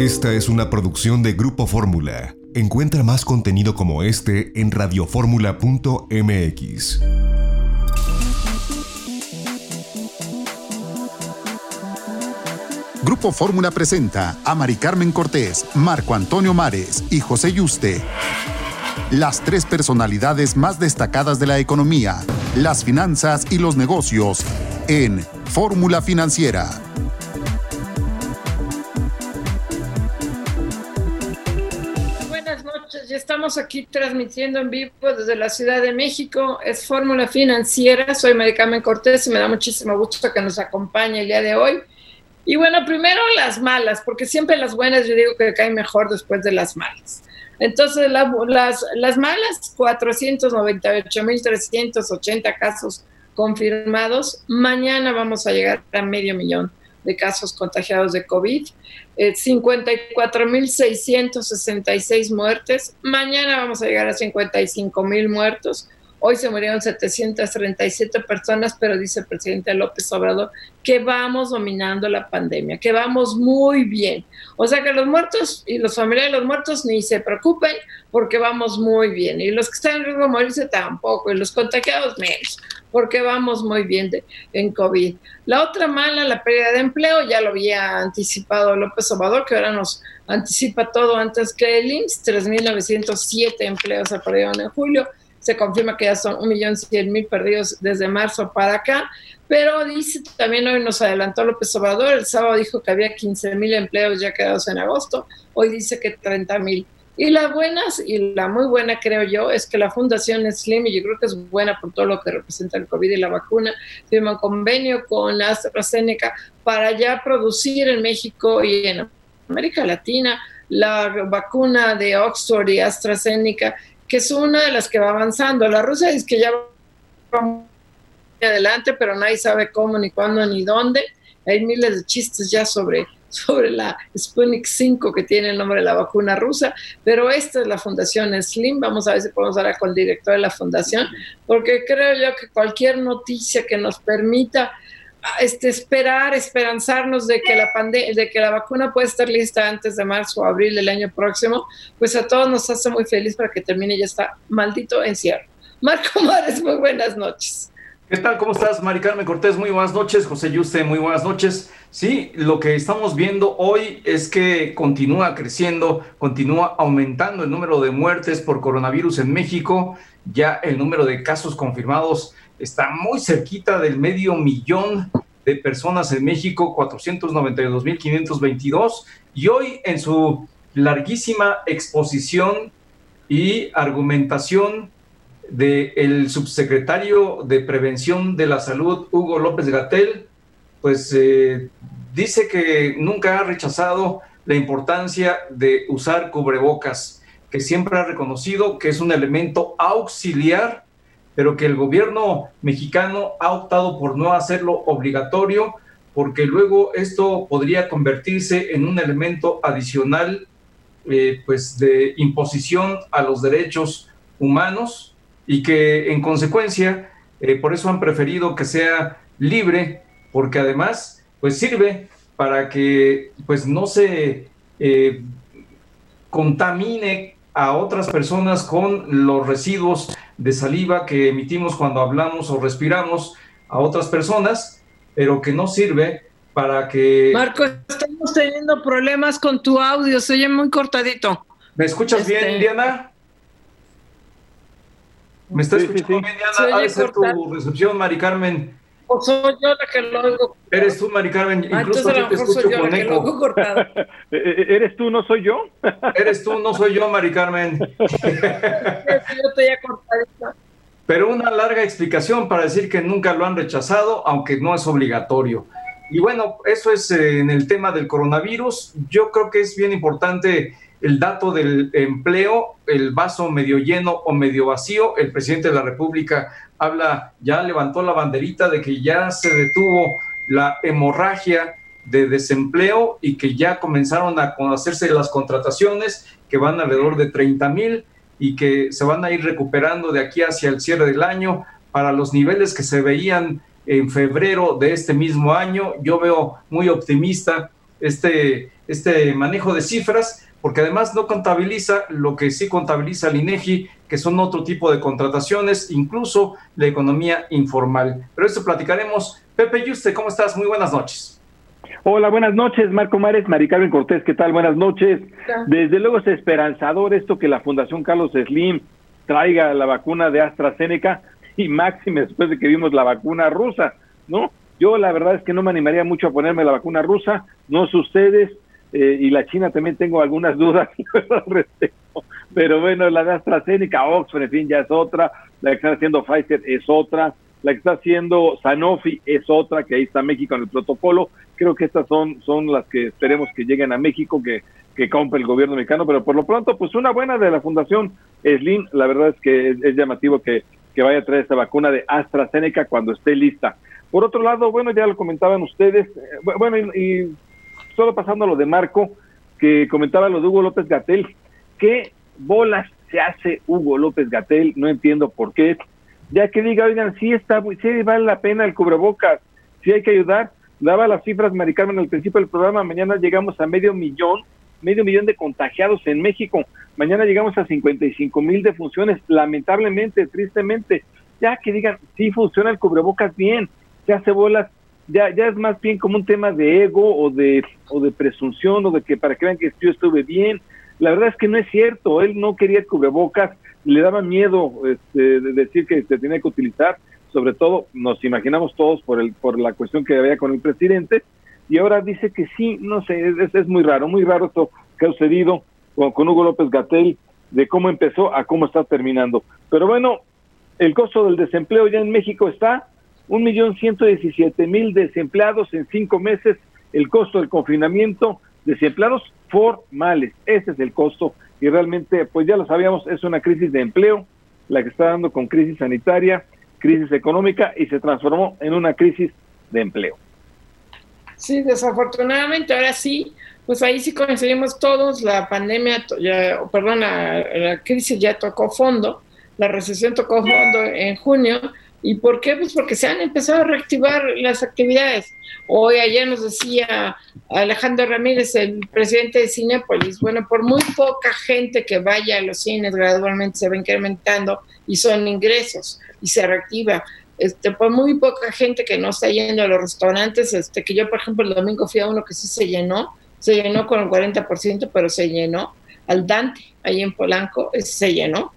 Esta es una producción de Grupo Fórmula. Encuentra más contenido como este en radioformula.mx. Grupo Fórmula presenta a Mari Carmen Cortés, Marco Antonio Mares y José Yuste. Las tres personalidades más destacadas de la economía, las finanzas y los negocios en Fórmula Financiera. Estamos aquí transmitiendo en vivo desde la Ciudad de México. Es Fórmula Financiera, soy Maricarmen Cortés y me da muchísimo gusto que nos acompañe el día de hoy. Y bueno, primero las malas, porque siempre las buenas yo digo que caen mejor después de las malas. Entonces, las, las malas, 498.380 casos confirmados. Mañana vamos a llegar a medio millón de casos contagiados de COVID. 54.666 muertes. Mañana vamos a llegar a 55.000 muertos. Hoy se murieron 737 personas, pero dice el presidente López Obrador que vamos dominando la pandemia, que vamos muy bien. O sea que los muertos y los familiares de los muertos ni se preocupen porque vamos muy bien. Y los que están en riesgo de morirse tampoco, y los contagiados menos, porque vamos muy bien de, en COVID. La otra mala, la pérdida de empleo, ya lo había anticipado López Obrador, que ahora nos anticipa todo antes que el IMSS, 3.907 empleos se perdieron en julio se confirma que ya son 1.100.000 perdidos desde marzo para acá, pero dice también hoy nos adelantó López Obrador, el sábado dijo que había 15.000 empleos ya quedados en agosto, hoy dice que 30.000. Y las buenas, y la muy buena creo yo, es que la Fundación Slim, y yo creo que es buena por todo lo que representa el COVID y la vacuna, firma un convenio con AstraZeneca para ya producir en México y en América Latina la vacuna de Oxford y AstraZeneca que es una de las que va avanzando. La rusa es que ya va adelante, pero nadie sabe cómo, ni cuándo, ni dónde. Hay miles de chistes ya sobre, sobre la Sputnik 5 que tiene el nombre de la vacuna rusa, pero esta es la Fundación Slim. Vamos a ver si podemos hablar con el director de la fundación, porque creo yo que cualquier noticia que nos permita este, esperar, esperanzarnos de que la de que la vacuna puede estar lista antes de marzo o abril del año próximo, pues a todos nos hace muy feliz para que termine ya está maldito encierro. Marco Mares, muy buenas noches. ¿Qué tal? ¿Cómo estás, Mari Carmen Cortés? Muy buenas noches. José Yuste, muy buenas noches. Sí, lo que estamos viendo hoy es que continúa creciendo, continúa aumentando el número de muertes por coronavirus en México. Ya el número de casos confirmados está muy cerquita del medio millón de personas en México, 492.522, y hoy en su larguísima exposición y argumentación del subsecretario de Prevención de la Salud, Hugo López Gatel, pues eh, dice que nunca ha rechazado la importancia de usar cubrebocas, que siempre ha reconocido que es un elemento auxiliar pero que el gobierno mexicano ha optado por no hacerlo obligatorio porque luego esto podría convertirse en un elemento adicional eh, pues de imposición a los derechos humanos y que en consecuencia eh, por eso han preferido que sea libre porque además pues sirve para que pues no se eh, contamine a otras personas con los residuos de saliva que emitimos cuando hablamos o respiramos a otras personas, pero que no sirve para que... Marco, estamos teniendo problemas con tu audio, se oye muy cortadito. ¿Me escuchas bien, este, Diana? ¿Me estás escuchando bien, Diana? Ha de ser tu recepción, Mari Carmen. O soy yo la que lo oigo. Eres tú, Mari Carmen. Ah, Incluso yo te escucho con eco. Eh, eh, ¿Eres tú, no soy yo? Eres tú, no soy yo, Mari Carmen. Pero una larga explicación para decir que nunca lo han rechazado, aunque no es obligatorio. Y bueno, eso es eh, en el tema del coronavirus. Yo creo que es bien importante el dato del empleo, el vaso medio lleno o medio vacío. El presidente de la República habla, ya levantó la banderita de que ya se detuvo la hemorragia de desempleo y que ya comenzaron a hacerse las contrataciones que van alrededor de 30 mil y que se van a ir recuperando de aquí hacia el cierre del año para los niveles que se veían en febrero de este mismo año. Yo veo muy optimista este, este manejo de cifras, porque además no contabiliza lo que sí contabiliza el INEGI, que son otro tipo de contrataciones, incluso la economía informal. Pero esto platicaremos. Pepe Yuste, ¿cómo estás? Muy buenas noches. Hola, buenas noches, Marco Mares, Mari Carmen Cortés, ¿qué tal? Buenas noches. Desde luego es esperanzador esto que la Fundación Carlos Slim traiga la vacuna de AstraZeneca y máxime después de que vimos la vacuna rusa, ¿no? Yo la verdad es que no me animaría mucho a ponerme la vacuna rusa, no sé ustedes, eh, y la China también tengo algunas dudas al respecto. Pero bueno, la de AstraZeneca, Oxford, en fin, ya es otra. La que está haciendo Pfizer es otra. La que está haciendo Sanofi es otra, que ahí está México en el protocolo. Creo que estas son, son las que esperemos que lleguen a México, que, que compre el gobierno mexicano. Pero por lo pronto, pues una buena de la Fundación Slim. La verdad es que es, llamativo que, que vaya a traer esta vacuna de AstraZeneca cuando esté lista. Por otro lado, bueno, ya lo comentaban ustedes, eh, bueno, y solo pasando a lo de Marco, que comentaba lo de Hugo López Gatel, ¿qué bolas se hace Hugo López Gatel? No entiendo por qué. Ya que diga, oigan, sí, está, sí vale la pena el cubrebocas, sí hay que ayudar. Daba las cifras, Mari Carmen, al principio del programa, mañana llegamos a medio millón, medio millón de contagiados en México. Mañana llegamos a 55 mil defunciones, lamentablemente, tristemente. Ya que digan, sí funciona el cubrebocas bien, se hace bolas, ya, ya es más bien como un tema de ego o de, o de presunción o de que para que vean que yo estuve bien. La verdad es que no es cierto, él no quería cubrebocas, le daba miedo este, de decir que se tenía que utilizar, sobre todo nos imaginamos todos por, el, por la cuestión que había con el presidente, y ahora dice que sí, no sé, es, es muy raro, muy raro esto que ha sucedido con, con Hugo López Gatel, de cómo empezó a cómo está terminando. Pero bueno, el costo del desempleo ya en México está un millón ciento diecisiete mil desempleados en cinco meses, el costo del confinamiento, desempleados formales, ese es el costo y realmente, pues ya lo sabíamos, es una crisis de empleo, la que está dando con crisis sanitaria, crisis económica y se transformó en una crisis de empleo. Sí, desafortunadamente, ahora sí, pues ahí sí coincidimos todos, la pandemia, perdón, la crisis ya tocó fondo, la recesión tocó fondo en junio, ¿Y por qué? Pues porque se han empezado a reactivar las actividades. Hoy, ayer nos decía Alejandro Ramírez, el presidente de Cinépolis, bueno, por muy poca gente que vaya a los cines, gradualmente se va incrementando y son ingresos y se reactiva. Este, por muy poca gente que no está yendo a los restaurantes, este, que yo, por ejemplo, el domingo fui a uno que sí se llenó, se llenó con el 40%, pero se llenó. Al Dante, ahí en Polanco, se llenó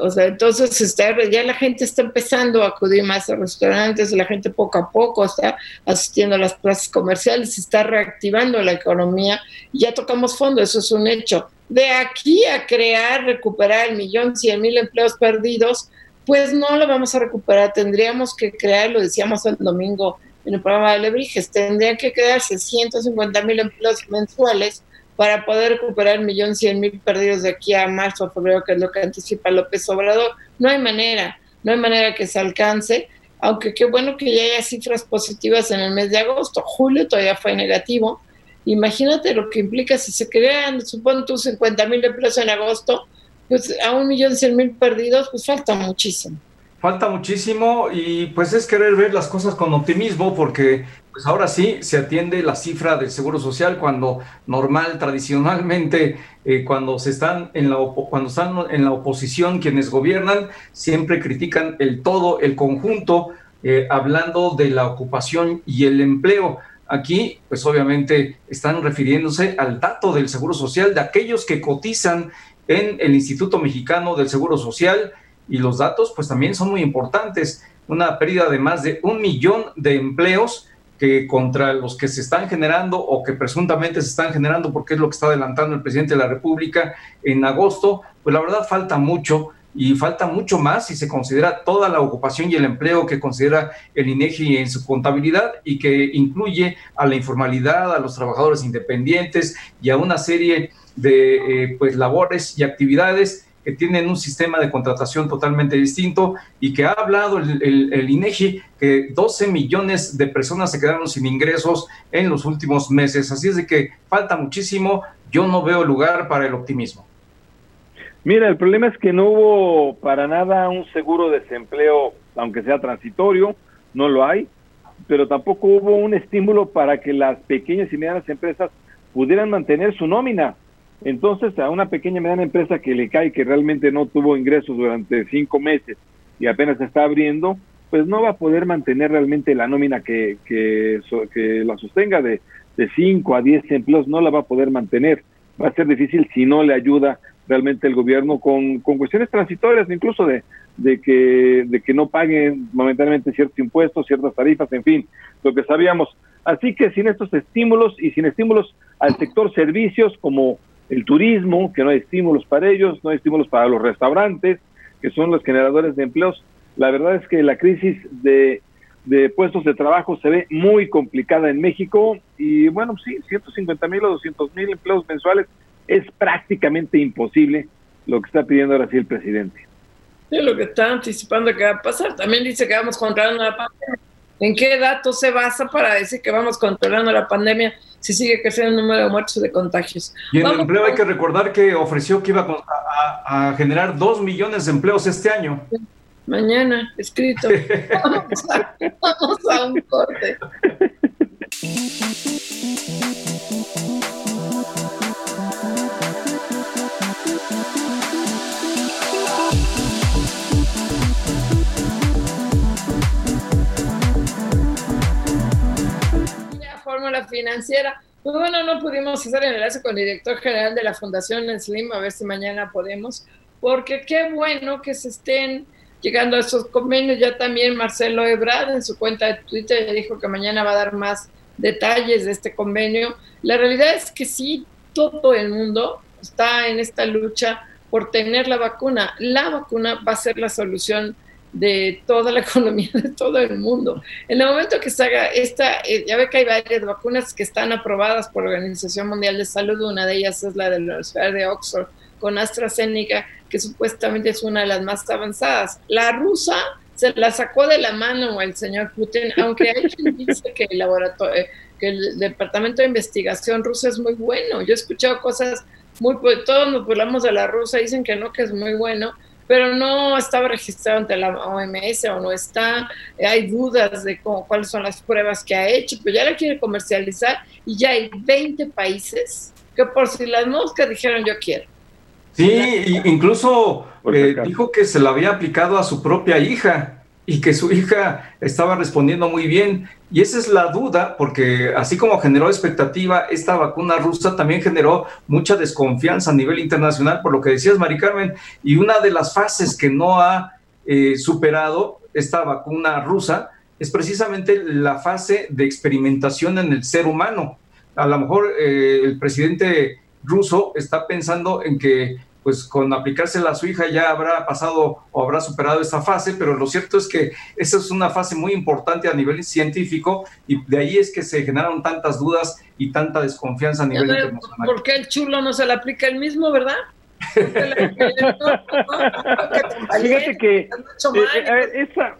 o sea, entonces está, ya la gente está empezando a acudir más a restaurantes, la gente poco a poco está asistiendo a las plazas comerciales, está reactivando la economía y ya tocamos fondo, eso es un hecho. De aquí a crear, recuperar el millón, cien mil empleos perdidos, pues no lo vamos a recuperar, tendríamos que crear, lo decíamos el domingo en el programa de Lebrijes, tendrían que crearse 150 mil empleos mensuales para poder recuperar un millón cien mil perdidos de aquí a marzo o febrero, que es lo que anticipa López Obrador. No hay manera, no hay manera que se alcance, aunque qué bueno que ya haya cifras positivas en el mes de agosto. Julio todavía fue negativo. Imagínate lo que implica si se crean, supone tú 50 mil empleos en agosto, pues a un millón cien mil perdidos, pues falta muchísimo. Falta muchísimo y pues es querer ver las cosas con optimismo porque pues ahora sí se atiende la cifra del Seguro Social cuando normal, tradicionalmente, eh, cuando se están en la cuando están en la oposición quienes gobiernan siempre critican el todo, el conjunto, eh, hablando de la ocupación y el empleo. Aquí, pues obviamente están refiriéndose al dato del Seguro Social de aquellos que cotizan en el Instituto Mexicano del Seguro Social y los datos pues también son muy importantes. Una pérdida de más de un millón de empleos que contra los que se están generando o que presuntamente se están generando porque es lo que está adelantando el presidente de la República en agosto, pues la verdad falta mucho y falta mucho más si se considera toda la ocupación y el empleo que considera el INEGI en su contabilidad y que incluye a la informalidad, a los trabajadores independientes y a una serie de eh, pues labores y actividades que tienen un sistema de contratación totalmente distinto y que ha hablado el, INEGI que 12 millones de personas se quedaron sin ingresos en los últimos meses. Así es de que falta muchísimo. Yo no veo lugar para el optimismo. Mira, el problema es que no hubo para nada un seguro de desempleo, aunque sea transitorio, no lo hay. pero tampoco hubo un estímulo para que las pequeñas y medianas empresas pudieran mantener su nómina. Entonces, a una pequeña mediana empresa que le cae que realmente no tuvo ingresos durante cinco meses y apenas está abriendo, pues no va a poder mantener realmente la nómina que, que, que la sostenga de, de 5 a 10 empleos, no la va a poder mantener. Va a ser difícil si no le ayuda realmente el gobierno con, con cuestiones transitorias, incluso de, de, que, de que no paguen momentáneamente ciertos impuestos, ciertas tarifas, en fin, lo que sabíamos. Así que sin estos estímulos y sin estímulos al sector servicios como el turismo, que no hay estímulos para ellos, no hay estímulos para los restaurantes, que son los generadores de empleos, la verdad es que la crisis de, de puestos de trabajo se ve muy complicada en México y bueno, sí, 150 mil o 200 mil empleos mensuales es prácticamente imposible lo que está pidiendo ahora sí el presidente. Sí, lo que está anticipando que va a pasar. También dice que vamos controlando la pandemia. ¿En qué datos se basa para decir que vamos controlando la pandemia si sigue creciendo el número de muertos y de contagios? Y en el empleo hay que recordar que ofreció que iba a, a generar dos millones de empleos este año. Mañana, escrito. vamos, a, un corte. Financiera. Pues bueno, no pudimos hacer el enlace con el director general de la Fundación Slim, a ver si mañana podemos, porque qué bueno que se estén llegando a esos convenios. Ya también Marcelo Ebrard en su cuenta de Twitter dijo que mañana va a dar más detalles de este convenio. La realidad es que sí, todo el mundo está en esta lucha por tener la vacuna. La vacuna va a ser la solución de toda la economía de todo el mundo. En el momento que se haga esta, eh, ya ve que hay varias vacunas que están aprobadas por la Organización Mundial de Salud, una de ellas es la de la Universidad de Oxford con AstraZeneca, que supuestamente es una de las más avanzadas. La rusa se la sacó de la mano el señor Putin, aunque hay quien dice que el laboratorio, eh, que el departamento de investigación ruso es muy bueno. Yo he escuchado cosas muy, pues, todos nos burlamos de la rusa, dicen que no, que es muy bueno, pero no estaba registrado ante la OMS o no está, hay dudas de cómo, cuáles son las pruebas que ha hecho, pero ya la quiere comercializar y ya hay 20 países que por si las moscas dijeron yo quiero. Sí, incluso eh, dijo que se la había aplicado a su propia hija y que su hija estaba respondiendo muy bien. Y esa es la duda, porque así como generó expectativa, esta vacuna rusa también generó mucha desconfianza a nivel internacional, por lo que decías, Mari Carmen, y una de las fases que no ha eh, superado esta vacuna rusa es precisamente la fase de experimentación en el ser humano. A lo mejor eh, el presidente ruso está pensando en que pues con aplicársela a su hija ya habrá pasado o habrá superado esta fase, pero lo cierto es que esa es una fase muy importante a nivel científico y de ahí es que se generaron tantas dudas y tanta desconfianza a nivel internacional. ¿Por qué el chulo no se le aplica el mismo, verdad? Fíjate que eh, esa,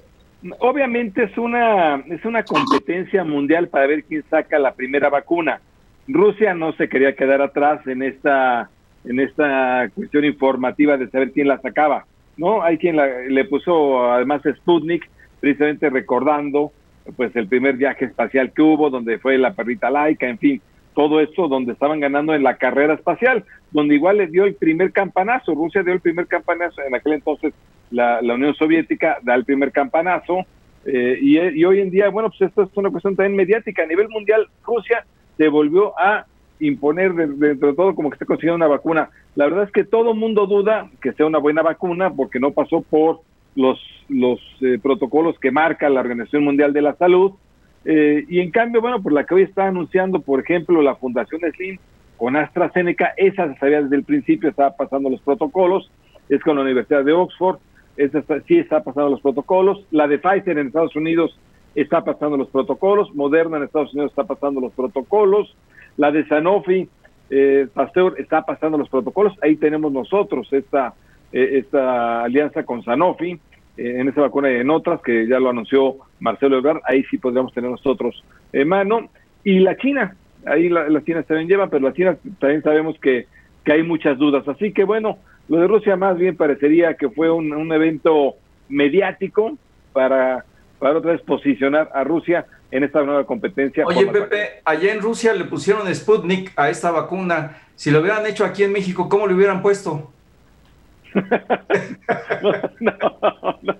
obviamente es una es una competencia mundial para ver quién saca la primera vacuna. Rusia no se quería quedar atrás en esta en esta cuestión informativa de saber quién la sacaba, ¿no? Hay quien le puso además Sputnik, precisamente recordando pues el primer viaje espacial que hubo, donde fue la perrita laica, en fin, todo eso donde estaban ganando en la carrera espacial, donde igual le dio el primer campanazo, Rusia dio el primer campanazo, en aquel entonces la, Unión Soviética da el primer campanazo, eh, y, y, hoy en día, bueno, pues esto es una cuestión también mediática, a nivel mundial, Rusia se volvió a imponer dentro de todo como que está consiguiendo una vacuna. La verdad es que todo mundo duda que sea una buena vacuna porque no pasó por los, los eh, protocolos que marca la Organización Mundial de la Salud. Eh, y en cambio, bueno, por la que hoy está anunciando, por ejemplo, la Fundación Slim con AstraZeneca, esa se sabía desde el principio, estaba pasando los protocolos, es con la Universidad de Oxford, esa sí está pasando los protocolos, la de Pfizer en Estados Unidos está pasando los protocolos, Moderna en Estados Unidos está pasando los protocolos, la de Sanofi, eh, Pasteur está pasando los protocolos. Ahí tenemos nosotros esta, eh, esta alianza con Sanofi eh, en esa vacuna y en otras que ya lo anunció Marcelo Ebrard. Ahí sí podríamos tener nosotros en mano. Y la China, ahí la, China también lleva, pero la China también sabemos que, que hay muchas dudas. Así que bueno, lo de Rusia más bien parecería que fue un, un evento mediático para, para otra vez posicionar a Rusia en esta nueva competencia. Oye, Pepe, allá en Rusia le pusieron Sputnik a esta vacuna. Si lo hubieran hecho aquí en México, ¿cómo le hubieran puesto? no, no, no.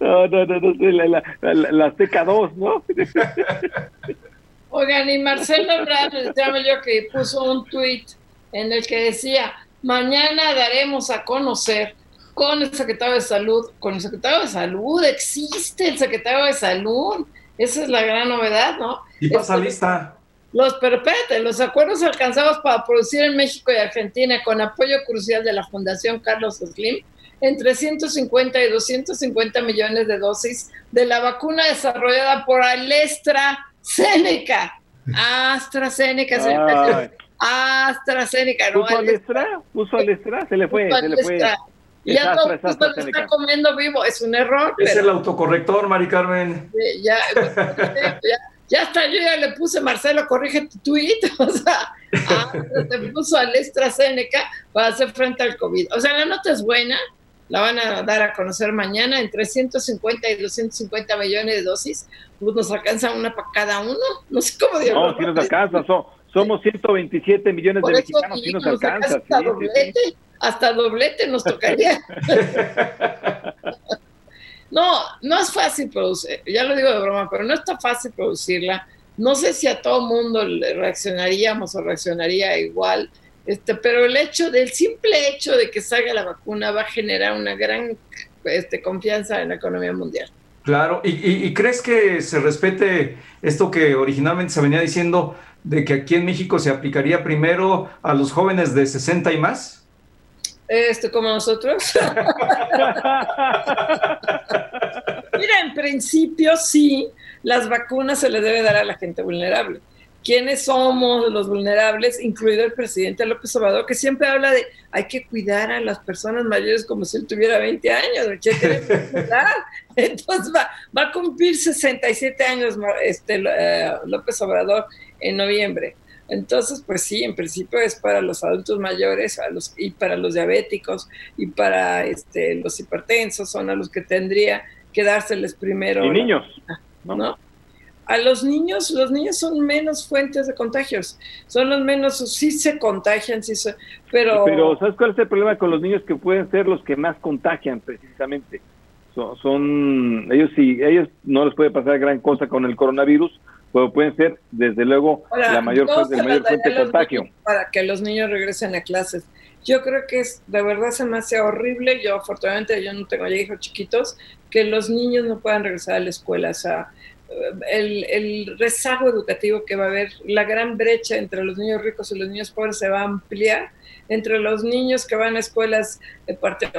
No, no, no, no, la, la, la, la Azteca 2, ¿no? Oigan, y Marcelo Ebrard, yo, que puso un tuit en el que decía, mañana daremos a conocer con el secretario de Salud, con el secretario de Salud, existe el secretario de Salud, esa es la gran novedad, ¿no? Y pasa lista. Los, pero espérate, los acuerdos alcanzados para producir en México y Argentina con apoyo crucial de la Fundación Carlos Slim entre 150 y 250 millones de dosis de la vacuna desarrollada por Alestra AstraZeneca. AstraZeneca. AstraZeneca. ¿no? ¿Puso Alestra? ¿Puso Alestra? Se le fue, se le fue. Ya todo el mundo lo está comiendo vivo, es un error. Es el autocorrector, Mari Carmen. Ya, ya, ya está, yo ya le puse, Marcelo, corrige tu tweet, o sea, ah, te puso al AstraZeneca para hacer frente al COVID. O sea, la nota es buena, la van a dar a conocer mañana, entre 150 y 250 millones de dosis, pues nos alcanza una para cada uno, no sé cómo decirlo. No, si nos alcanza, somos 127 millones de mexicanos, si nos, alcanza. Hasta, doblete, hasta doblete nos tocaría. no, no es fácil producir, ya lo digo de broma, pero no está fácil producirla. No sé si a todo mundo reaccionaríamos o reaccionaría igual este, pero el hecho del simple hecho de que salga la vacuna va a generar una gran este, confianza en la economía mundial. Claro, ¿Y, crees que se respete esto que originalmente se venía diciendo de que aquí en México se aplicaría primero a los jóvenes de 60 y más? Este, como nosotros. Mira, en principio sí, las vacunas se les debe dar a la gente vulnerable quiénes somos los vulnerables, incluido el presidente López Obrador, que siempre habla de hay que cuidar a las personas mayores como si él tuviera 20 años, entonces va, va, a cumplir 67 años este, eh, López Obrador en noviembre. Entonces, pues sí, en principio es para los adultos mayores a los, y para los diabéticos y para este, los hipertensos, son a los que tendría que dárseles primero. Y niños. ¿no? a los niños, los niños son menos fuentes de contagios, son los menos, sí se contagian, sí se, pero... Pero ¿sabes cuál es el problema con los niños que pueden ser los que más contagian precisamente? Son, ellos sí, ellos no les puede pasar gran cosa con el coronavirus, pero pueden ser desde luego la mayor, fuente, mayor fuente de contagio. Para que los niños regresen a clases. Yo creo que es, de verdad se me hace horrible, yo afortunadamente yo no tengo ya hijos chiquitos, que los niños no puedan regresar a la escuela, o sea, el, rezago educativo que va a haber, la gran brecha entre los niños ricos y los niños pobres se va a ampliar, entre los niños que van a escuelas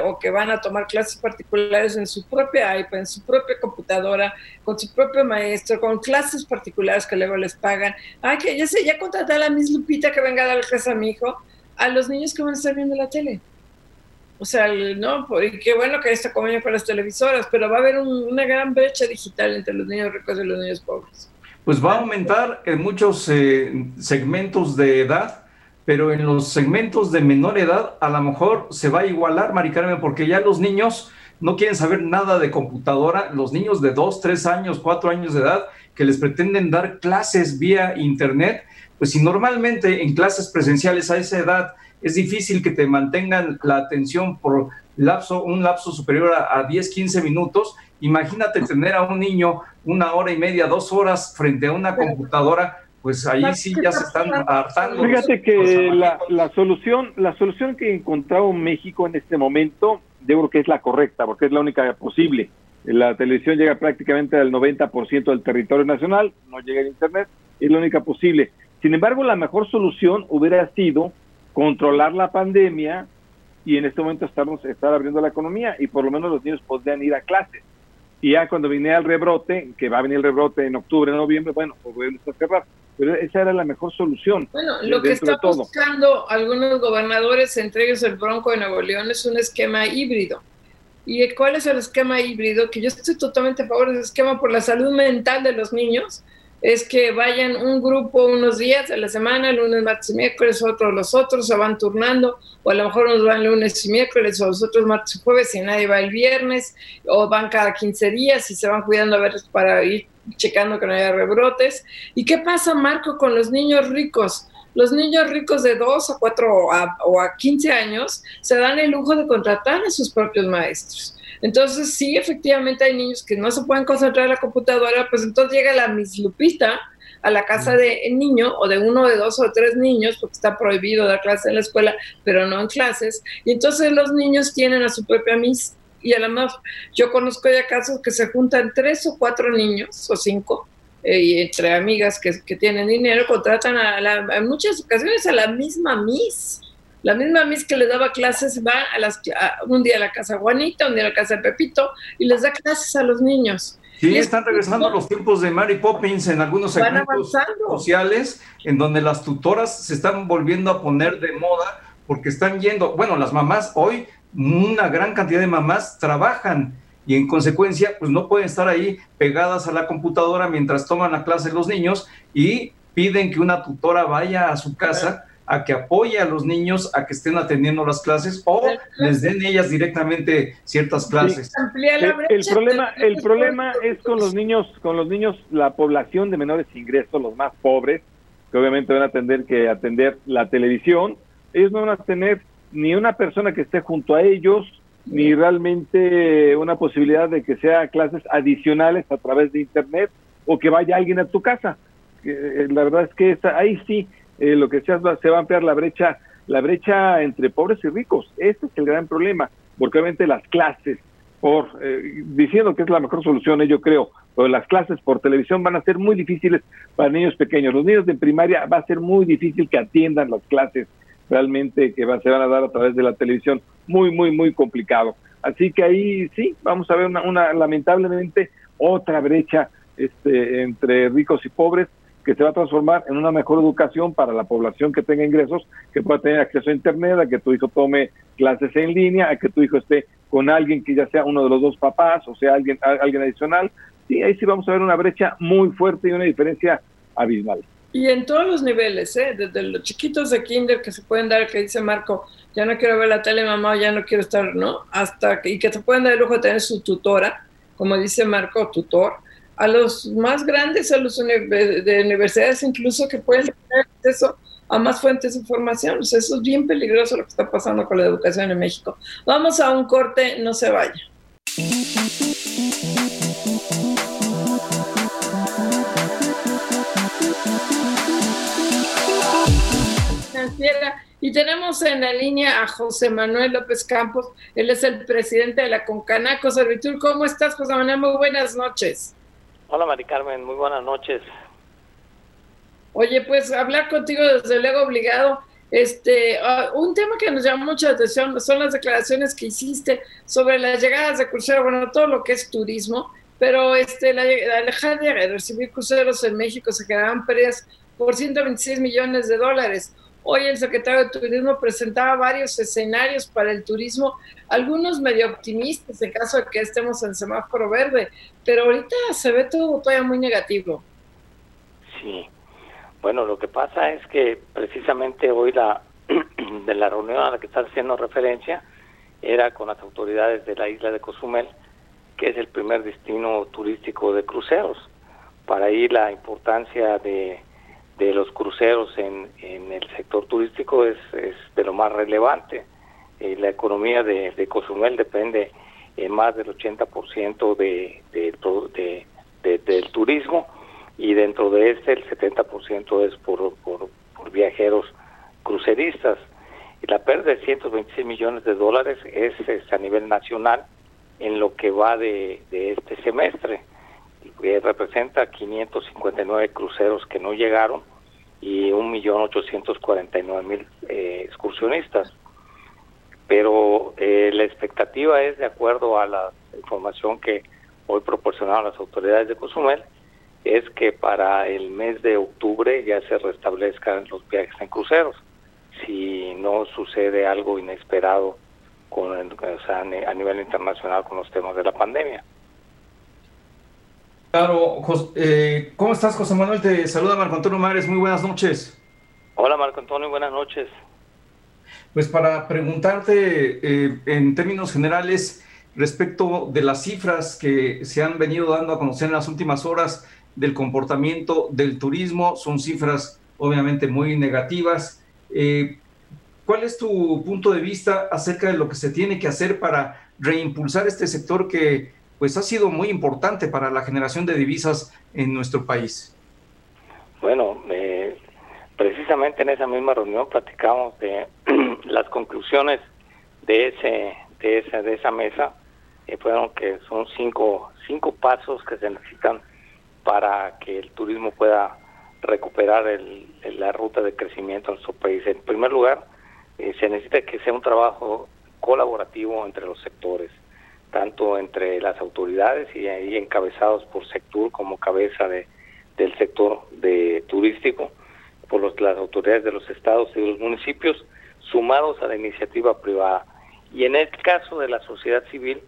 o que van a tomar clases particulares en su propia iPad, en su propia computadora, con su propio maestro, con clases particulares que luego les pagan. Ay, que ya sé, ya contraté a la Miss Lupita que venga a dar clase a mi hijo, a los niños que van a estar viendo la tele. O sea, no, y qué bueno que esta convenio con las televisoras, pero va a haber una gran brecha digital entre los niños ricos y los niños pobres. Pues va a aumentar en muchos eh, segmentos de edad, pero en los segmentos de menor edad a lo mejor se va a igualar, Mari Carmen, porque ya los niños no quieren saber nada de computadora, los niños de 2, 3 años, 4 años de edad que les pretenden dar clases vía internet, pues si normalmente en clases presenciales a esa edad es difícil que te mantengan la atención por lapso, un lapso superior a, 10, 15 minutos. Imagínate tener a un niño una hora y media, dos horas frente a una computadora, pues ahí sí ya se están hartando. Fíjate que la, la, solución, la solución que encontrado México en este momento, yo creo que es la correcta, porque es la única posible. La televisión llega prácticamente al 90% del territorio nacional, no llega el Internet, es la única posible. Sin embargo, la mejor solución hubiera sido controlar la pandemia y en este momento estamos estar abriendo la economía y por lo menos los niños podrían ir a clases. Y ya cuando vine al rebrote, que va a venir el rebrote en octubre, noviembre, bueno, pues volvemos a cerrar. Pero esa era la mejor solución. Bueno, lo que están buscando algunos gobernadores, entre ellos el Bronco de Nuevo León, es un esquema híbrido. ¿Y cuál es el esquema híbrido? Que yo estoy totalmente a favor de ese esquema por la salud mental de los niños, es que vayan un grupo unos días de la semana, lunes, martes y miércoles, otros los otros, se van turnando, o a lo mejor unos van lunes y miércoles, o los otros martes y jueves, y nadie va el viernes, o van cada 15 días y se van cuidando a ver para ir checando que no haya rebrotes. ¿Y qué pasa, Marco, con los niños ricos? Los niños ricos de 2 a 4 o a 15 años se dan el lujo de contratar a sus propios maestros. Entonces, sí, efectivamente hay niños que no se pueden concentrar en la computadora, pues entonces llega la Miss Lupita a la casa de niño o de uno, de dos o tres niños, porque está prohibido dar clases en la escuela, pero no en clases. Y entonces los niños tienen a su propia Miss. Y además, yo conozco ya casos que se juntan tres o cuatro niños o cinco, eh, y entre amigas que, tienen dinero, contratan a, en muchas ocasiones a la misma Miss la misma Miss que le daba clases va a las, un día a la casa Juanita, un día a la casa de Pepito y les da clases a los niños. Sí, están regresando los tiempos de Mary Poppins en algunos segmentos sociales, en donde las tutoras se están volviendo a poner de moda porque están yendo, bueno, las mamás hoy, una gran cantidad de mamás trabajan y en consecuencia, pues no pueden estar ahí pegadas a la computadora mientras toman la clase los niños y piden que una tutora vaya a su casa a que apoye a los niños a que estén atendiendo las clases o les den ellas directamente ciertas clases. El, problema, el problema es con los niños, con los niños, la población de menores ingresos, los más pobres, que obviamente van a tener que atender la televisión, ellos no van a tener ni una persona que esté junto a ellos, ni realmente una posibilidad de que sea clases adicionales a través de internet o que vaya alguien a tu casa. Eh, la verdad es que ahí sí eh, lo que sea, se va a ampliar la brecha, la brecha entre pobres y ricos. Este es el gran problema, porque obviamente las clases, por eh, diciendo que es la mejor solución, eh, yo creo, pero las clases por televisión van a ser muy difíciles para niños pequeños. Los niños de primaria va a ser muy difícil que atiendan las clases realmente que se van a dar a través de la televisión, muy, muy, muy complicado. Así que ahí sí, vamos a ver una, una lamentablemente otra brecha este, entre ricos y pobres que se va a transformar en una mejor educación para la población que tenga ingresos, que pueda tener acceso a Internet, a que tu hijo tome clases en línea, a que tu hijo esté con alguien que ya sea uno de los dos papás o sea alguien, alguien adicional. Sí, ahí sí vamos a ver una brecha muy fuerte y una diferencia abismal. Y en todos los niveles, ¿eh? desde los chiquitos de kinder que se pueden dar, que dice Marco, ya no quiero ver la tele, mamá, ya no quiero estar, ¿no? Hasta que, y que se pueden dar el lujo de tener su tutora, como dice Marco, tutor, a los más grandes, a los de universidades incluso que pueden tener acceso a más fuentes de información. eso es bien peligroso lo que está pasando con la educación en México. Vamos a un corte, no se vaya. Y tenemos en la línea a José Manuel López Campos, él es el presidente de la Concanaco Servitur. ¿Cómo estás, José Manuel? Muy buenas noches. Hola, Mari Carmen, muy buenas noches. Oye, pues hablar contigo desde luego obligado. Este, ah, un tema que nos llama mucha atención son las declaraciones que hiciste sobre las llegadas de cruceros, bueno, todo lo que es turismo, pero este, la, la dejar de recibir cruceros en México se generaban pérdidas por 126 millones de dólares. Hoy el secretario de Turismo presentaba varios escenarios para el turismo, algunos medio optimistas en caso de que estemos en semáforo verde, pero ahorita se ve todo todavía muy negativo. Sí, bueno, lo que pasa es que precisamente hoy la de la reunión a la que estás haciendo referencia era con las autoridades de la isla de Cozumel, que es el primer destino turístico de cruceros. Para ahí la importancia de de los cruceros en, en el sector turístico es, es de lo más relevante. Eh, la economía de, de, Cozumel depende en más del 80% de, de, de, del turismo y dentro de este el 70% es por, por, viajeros cruceristas. La pérdida de 126 millones de dólares es, es a nivel nacional en lo que va de, de este semestre que representa 559 cruceros que no llegaron y 1.849.000 eh, excursionistas. Pero eh, la expectativa es, de acuerdo a la información que hoy proporcionaron las autoridades de Cozumel, es que para el mes de octubre ya se restablezcan los viajes en cruceros. Si no sucede algo inesperado con a nivel internacional con los temas de la pandemia. Claro, eh, ¿cómo estás, José Manuel? Te saluda Marco Antonio Mares, muy buenas noches. Hola, Marco Antonio, buenas noches. Pues para preguntarte eh, en términos generales respecto de las cifras que se han venido dando a conocer en las últimas horas del comportamiento del turismo, son cifras obviamente muy negativas. Eh, ¿Cuál es tu punto de vista acerca de lo que se tiene que hacer para reimpulsar este sector que pues ha sido muy importante para la generación de divisas en nuestro país. Bueno, eh, precisamente en esa misma reunión platicamos de las conclusiones de ese de esa de esa mesa eh, fueron que son cinco cinco pasos que se necesitan para que el turismo pueda recuperar el, la ruta de crecimiento en nuestro país. En primer lugar, eh, se necesita que sea un trabajo colaborativo entre los sectores tanto entre las autoridades y ahí encabezados por Sectur como cabeza de, del sector de turístico, por los, las autoridades de los estados y de los municipios, sumados a la iniciativa privada. Y en el caso de la sociedad civil,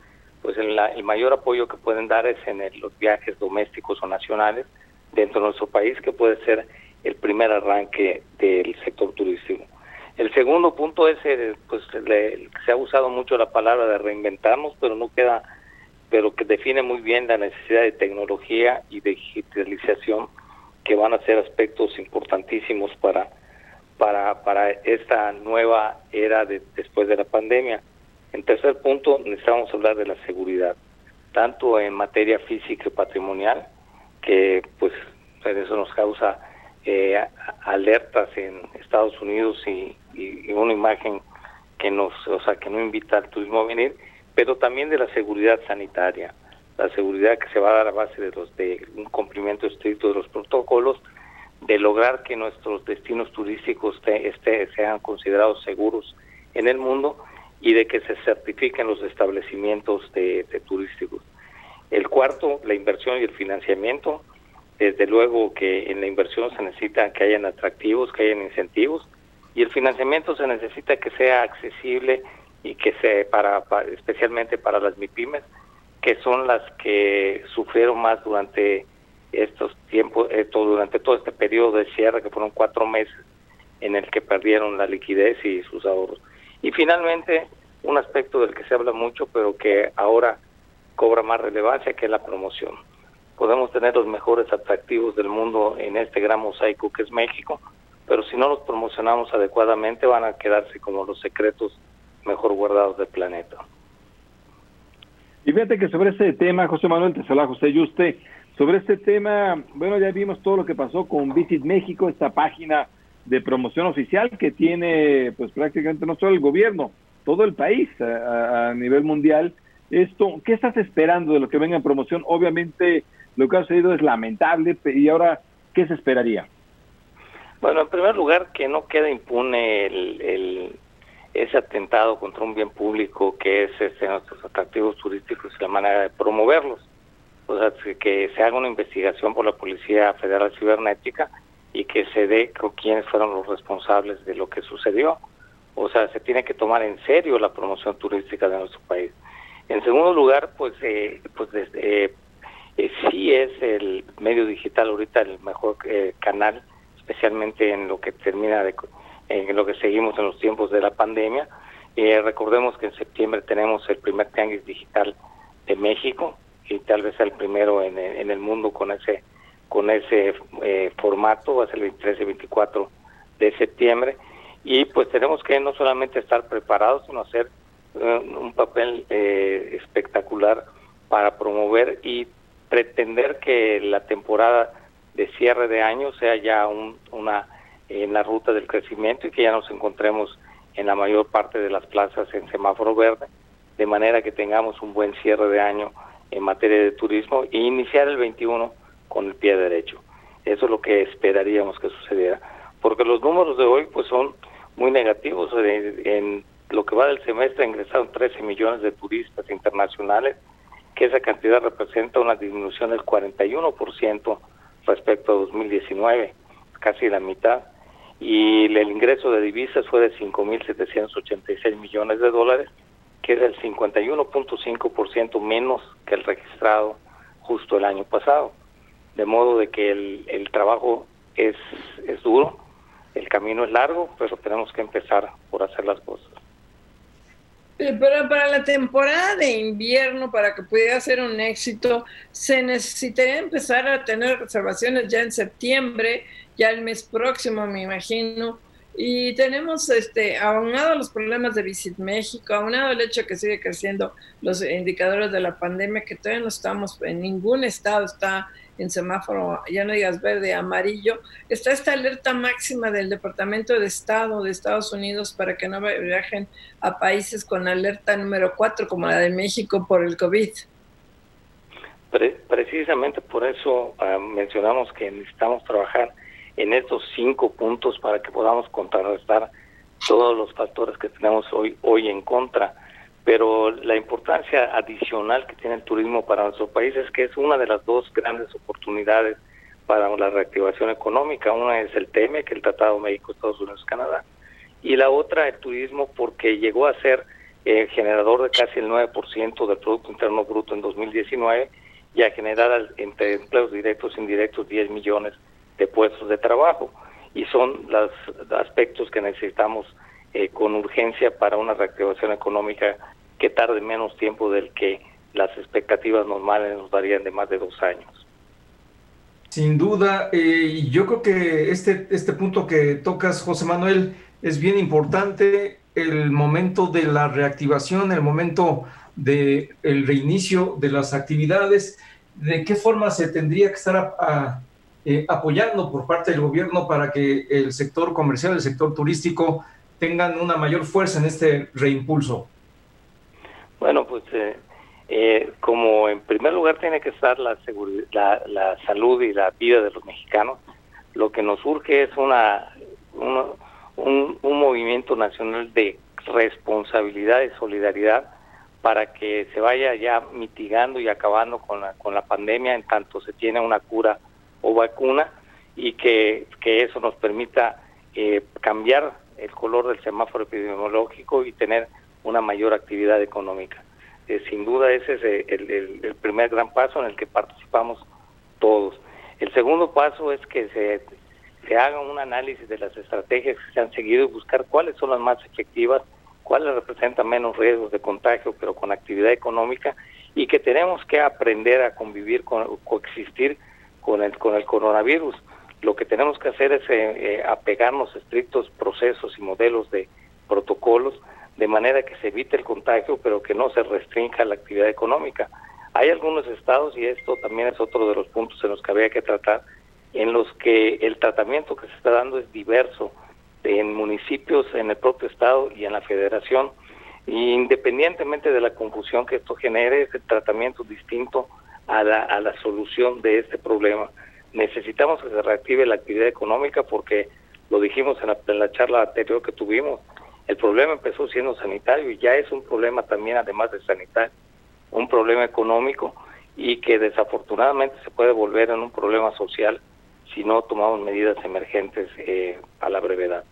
pues el, el mayor apoyo que pueden dar es en los viajes domésticos o nacionales dentro de nuestro país, que puede ser el primer arranque del sector turístico. El segundo punto es, eh, pues se ha usado mucho la palabra de reinventarnos, pero no queda, pero que define muy bien la necesidad de tecnología y digitalización, que van a ser aspectos importantísimos para, para, para esta nueva era de, después de la pandemia. En tercer punto, necesitamos hablar de la seguridad, tanto en materia física y patrimonial, que pues eso nos causa eh, alertas en Estados Unidos y, una imagen que nos, o sea, que no invita al turismo a venir, pero también de la seguridad sanitaria, la seguridad que se va a dar a base de los de un cumplimiento estricto de los protocolos, de lograr que nuestros destinos turísticos este, sean considerados seguros en el mundo y de que se certifiquen los establecimientos de turísticos. El cuarto, la inversión y el financiamiento. Desde luego que en la inversión se necesita que hayan atractivos, que hayan incentivos, y el financiamiento se necesita que sea accesible y que sea para, especialmente para las MIPIMES, que son las que sufrieron más durante estos tiempos, eh, durante todo este periodo de cierre, que fueron cuatro meses en el que perdieron la liquidez y sus ahorros. Y finalmente, un aspecto del que se habla mucho, pero que ahora cobra más relevancia, que es la promoción. Podemos tener los mejores atractivos del mundo en este gran mosaico que es México, pero si no los promocionamos adecuadamente van a quedarse como los secretos mejor guardados del planeta. Y fíjate que sobre este tema, José Manuel, te saluda José Yuste, sobre este tema, bueno, ya vimos todo lo que pasó con Visit México, esta página de promoción oficial que tiene pues prácticamente no solo el gobierno, todo el país a, a nivel mundial. Esto, ¿qué estás esperando de lo que venga en promoción? Obviamente lo que ha sucedido es lamentable y ahora, ¿qué se esperaría? Bueno, en primer lugar, que no quede impune el, ese atentado contra un bien público que es este, nuestros atractivos turísticos y la manera de promoverlos. O sea, que se haga una investigación por la Policía Federal Cibernética y que se dé con quiénes fueron los responsables de lo que sucedió. O sea, se tiene que tomar en serio la promoción turística de nuestro país. En segundo lugar, pues, eh, pues desde, eh, eh, sí es el medio digital ahorita el mejor eh, canal especialmente en lo que termina de, en lo que seguimos en los tiempos de la pandemia. Eh, recordemos que en septiembre tenemos el primer tianguis digital de México y tal vez el primero en, en el mundo con ese con ese eh, formato, va a ser el 23 y 24 de septiembre. Y pues tenemos que no solamente estar preparados, sino hacer eh, un papel espectacular para promover y pretender que la temporada de cierre de año sea ya una en la ruta del crecimiento y que ya nos encontremos en la mayor parte de las plazas en semáforo verde, de manera que tengamos un buen cierre de año en materia de turismo e iniciar el 21 con el pie derecho. Eso es lo que esperaríamos que sucediera, porque los números de hoy pues son muy negativos. En lo que va del semestre ingresaron 13 millones de turistas internacionales, que esa cantidad representa una disminución del 41% respecto a 2019, casi la mitad. Y el ingreso de divisas fue de 5.786 millones de dólares, que es el 51.5% menos que el registrado justo el año pasado. De modo de que el, trabajo es, es duro, el camino es largo, pero tenemos que empezar por hacer las cosas. Pero para la temporada de invierno, para que pudiera ser un éxito, se necesitaría empezar a tener reservaciones ya en septiembre, ya el mes próximo, me imagino. Y tenemos, este, aunado los problemas de Visit México, aunado el hecho que sigue creciendo los indicadores de la pandemia, que todavía no estamos, en ningún estado está en semáforo, ya no digas verde, amarillo, está esta alerta máxima del Departamento de Estado de Estados Unidos para que no viajen a países con alerta número 4 como la de México por el COVID. precisamente por eso ah, mencionamos que necesitamos trabajar en estos cinco puntos para que podamos contrarrestar todos los factores que tenemos hoy hoy en contra pero la importancia adicional que tiene el turismo para nuestro país es que es una de las dos grandes oportunidades para la reactivación económica. Una es el TEME, que es el Tratado México-Estados Unidos-Canadá, y la otra el turismo porque llegó a ser eh, generador de casi el 9% del Producto Interno Bruto en 2019 y a generar entre empleos directos e indirectos 10 millones de puestos de trabajo. Y son los aspectos que necesitamos eh, con urgencia para una reactivación económica que tarde menos tiempo del que las expectativas normales nos darían de más de dos años. Sin duda, eh, yo creo que este, este punto que tocas, José Manuel, es bien importante, el momento de la reactivación, el momento del el reinicio de las actividades, de qué forma se tendría que estar eh, apoyando por parte del gobierno para que el sector comercial, el sector turístico tengan una mayor fuerza en este reimpulso? Bueno, pues eh, eh, como en primer lugar tiene que estar la, la, la, salud y la vida de los mexicanos, lo que nos urge es una, un, movimiento nacional de responsabilidad y solidaridad para que se vaya ya mitigando y acabando con la, con la pandemia en tanto se tiene una cura o vacuna y que, que eso nos permita eh, cambiar el color del semáforo epidemiológico y tener una mayor actividad económica. Eh, sin duda ese es eh, el, primer gran paso en el que participamos todos. El segundo paso es que se, haga un análisis de las estrategias que se han seguido y buscar cuáles son las más efectivas, cuáles representan menos riesgos de contagio pero con actividad económica y que tenemos que aprender a convivir, con, coexistir con el, con el coronavirus lo que tenemos que hacer es eh, eh, apegarnos a estrictos procesos y modelos de protocolos de manera que se evite el contagio, pero que no se restrinja la actividad económica. Hay algunos estados, y esto también es otro de los puntos en los que habría que tratar, en los que el tratamiento que se está dando es diverso en municipios, en el propio estado y en la federación. Independientemente de la confusión que esto genere, es el tratamiento distinto a la, a la solución de este problema necesitamos que se reactive la actividad económica porque lo dijimos en la, charla anterior que tuvimos, el problema empezó siendo sanitario y ya es un problema también, además de sanitario, un problema económico y que desafortunadamente se puede volver en un problema social si no tomamos medidas emergentes eh, a la brevedad.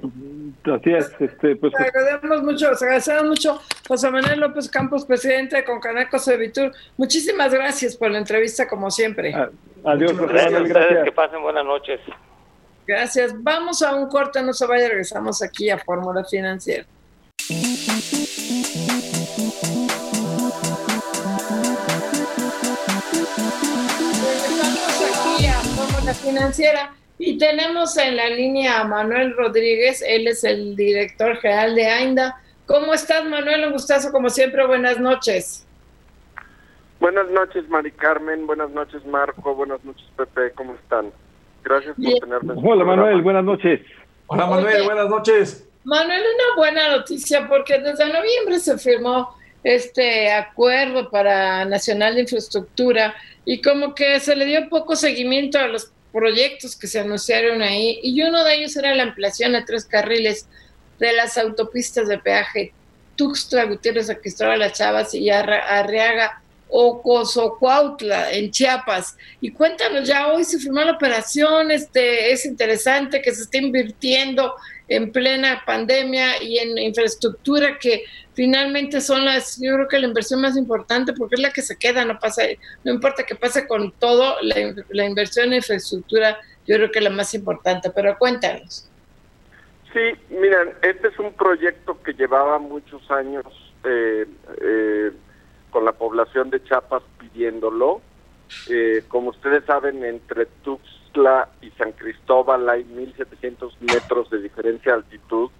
Así es, este, pues, pues, agradecemos mucho, agradecemos mucho José Manuel López Campos, presidente de Concanaco Servitur. Muchísimas gracias por la entrevista, como siempre. Ah, adiós, José Manuel, gracias. Que pasen buenas noches. Gracias. Vamos a un corte, no se vaya, regresamos aquí a Fórmula Financiera. Regresamos aquí a Fórmula Financiera. Y tenemos en la línea a Manuel Rodríguez, él es el director general de AINDA. ¿Cómo estás, Manuel? Un gustazo, como siempre. Buenas noches. Buenas noches, Mari Carmen. Buenas noches, Marco. Buenas noches, Pepe. ¿Cómo están? Gracias por tenerme. Hola, Manuel. Buenas noches. Hola, Manuel. buenas noches. Manuel, una buena noticia porque desde noviembre se firmó este acuerdo para Nacional de Infraestructura y como que se le dio poco seguimiento a los proyectos que se anunciaron ahí y uno de ellos era la ampliación a tres carriles de las autopistas de peaje. Tuxtla, Gutiérrez, a Cristóbal Las Chavas y Arriaga, Ocosocuautla, en Chiapas. Y cuéntanos, ya hoy se firmó la operación, este, es interesante que se esté invirtiendo en plena pandemia y en infraestructura que finalmente son las, yo creo que la inversión más importante porque es la que se queda, no pasa, no importa que pase con todo, la, la inversión en infraestructura yo creo que es la más importante, pero cuéntanos. Sí, miren, este es un proyecto que llevaba muchos años eh, eh, con la población de Chiapas pidiéndolo. Eh, como ustedes saben, entre Tuxtla y San Cristóbal hay 1.700 metros de diferencia de altitud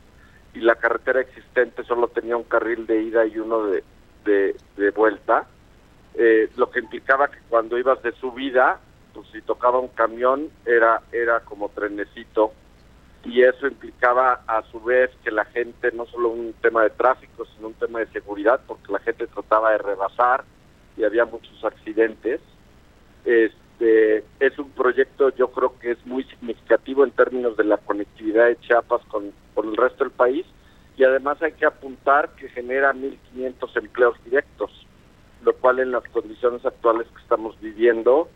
y la carretera existente solo tenía un carril de ida y uno de, de, vuelta, lo que implicaba que cuando ibas de subida, pues si tocaba un camión era, era como trenecito y eso implicaba a su vez que la gente, no solo un tema de tráfico, sino un tema de seguridad, porque la gente trataba de rebasar y había muchos accidentes. Este, es un proyecto yo creo que es muy significativo en términos de la conectividad de Chiapas con, con el resto del país y además hay que apuntar que genera 1.500 empleos directos, lo cual en las condiciones actuales que estamos viviendo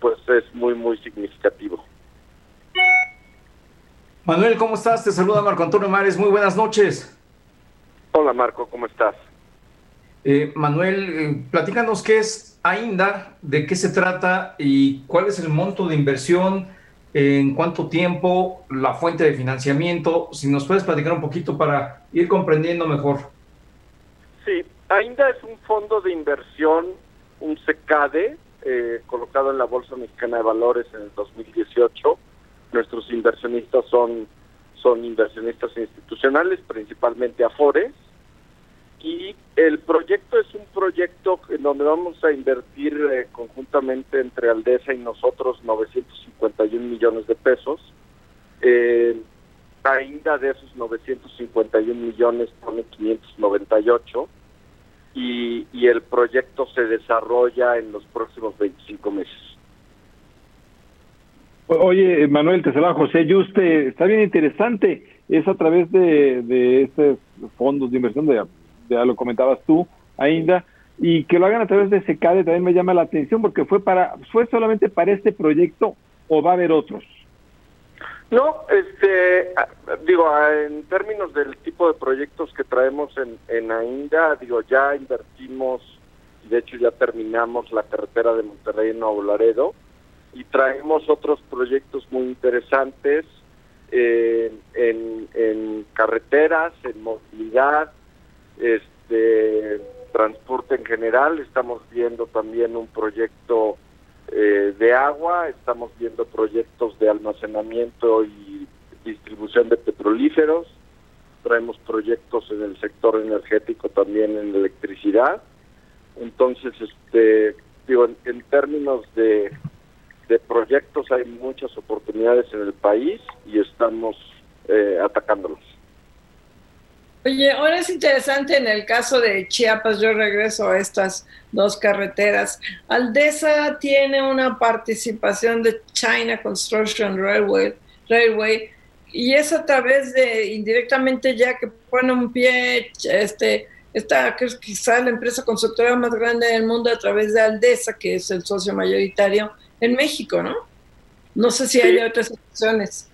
pues es muy, muy significativo. Manuel, ¿cómo estás? Te saluda Marco Antonio Mares. Muy buenas noches. Hola Marco, ¿cómo estás? Eh, Manuel, eh, platícanos qué es AINDA, de qué se trata y cuál es el monto de inversión, en cuánto tiempo, la fuente de financiamiento. Si nos puedes platicar un poquito para ir comprendiendo mejor. Sí, AINDA es un fondo de inversión, un SECADE, eh, colocado en la Bolsa Mexicana de Valores en el 2018 Nuestros inversionistas son, son inversionistas institucionales, principalmente Afores. Y el proyecto es un proyecto en donde vamos a invertir eh, conjuntamente entre Aldesa y nosotros 951 millones de pesos. Eh, ainda de esos 951 millones pone 598 y, y el proyecto se desarrolla en los próximos 25 meses. Oye, Manuel, te saluda José Yuste. Está bien interesante. Es a través de, de estos fondos de inversión, de, ya lo comentabas tú, Ainda, y que lo hagan a través de SECADE también me llama la atención porque fue para fue solamente para este proyecto o va a haber otros. No, este, digo, en términos del tipo de proyectos que traemos en, en AINDA, digo, ya invertimos, de hecho ya terminamos la carretera de Monterrey en Nuevo Laredo, y traemos otros proyectos muy interesantes eh, en, carreteras, en movilidad, este transporte en general. Estamos viendo también un proyecto eh, de agua, estamos viendo proyectos de almacenamiento y distribución de petrolíferos, traemos proyectos en el sector energético también en electricidad. Entonces, este digo, en términos de de proyectos hay muchas oportunidades en el país y estamos eh, atacándolos. Oye, ahora es interesante en el caso de Chiapas, yo regreso a estas dos carreteras. Aldesa tiene una participación de China Construction Railway, Railway y es a través de indirectamente ya que pone un pie este esta quizá la empresa constructora más grande del mundo a través de Aldesa, que es el socio mayoritario, en México, ¿no? No sé si hay otras opciones.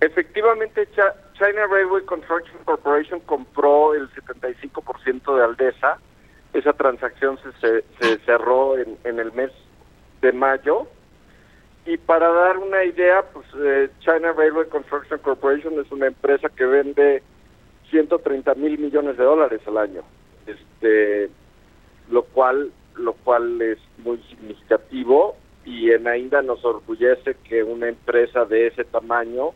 Efectivamente, China Railway Construction Corporation compró el 75% de Aldesa. Esa transacción se, se cerró en, en, el mes de mayo. Y para dar una idea, pues eh, China Railway Construction Corporation es una empresa que vende 130 mil millones de dólares al año. Este, lo cual, lo cual es muy significativo y en AINDA nos orgullece que una empresa de ese tamaño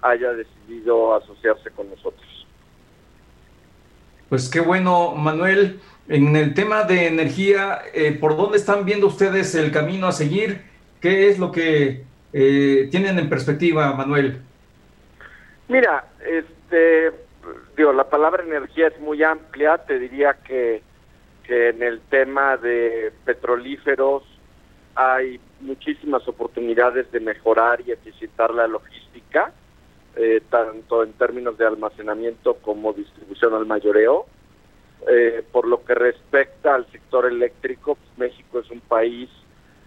haya decidido asociarse con nosotros. Pues qué bueno, Manuel. En el tema de energía, eh, ¿por dónde están viendo ustedes el camino a seguir? ¿Qué es lo que eh, tienen en perspectiva, Manuel? Mira, este, digo, la palabra energía es muy amplia. Te diría que, que en el tema de petrolíferos hay muchísimas oportunidades de mejorar y eficientar la logística, eh, tanto en términos de almacenamiento como distribución al mayoreo. eh, por lo que respecta al sector eléctrico, pues, México es un país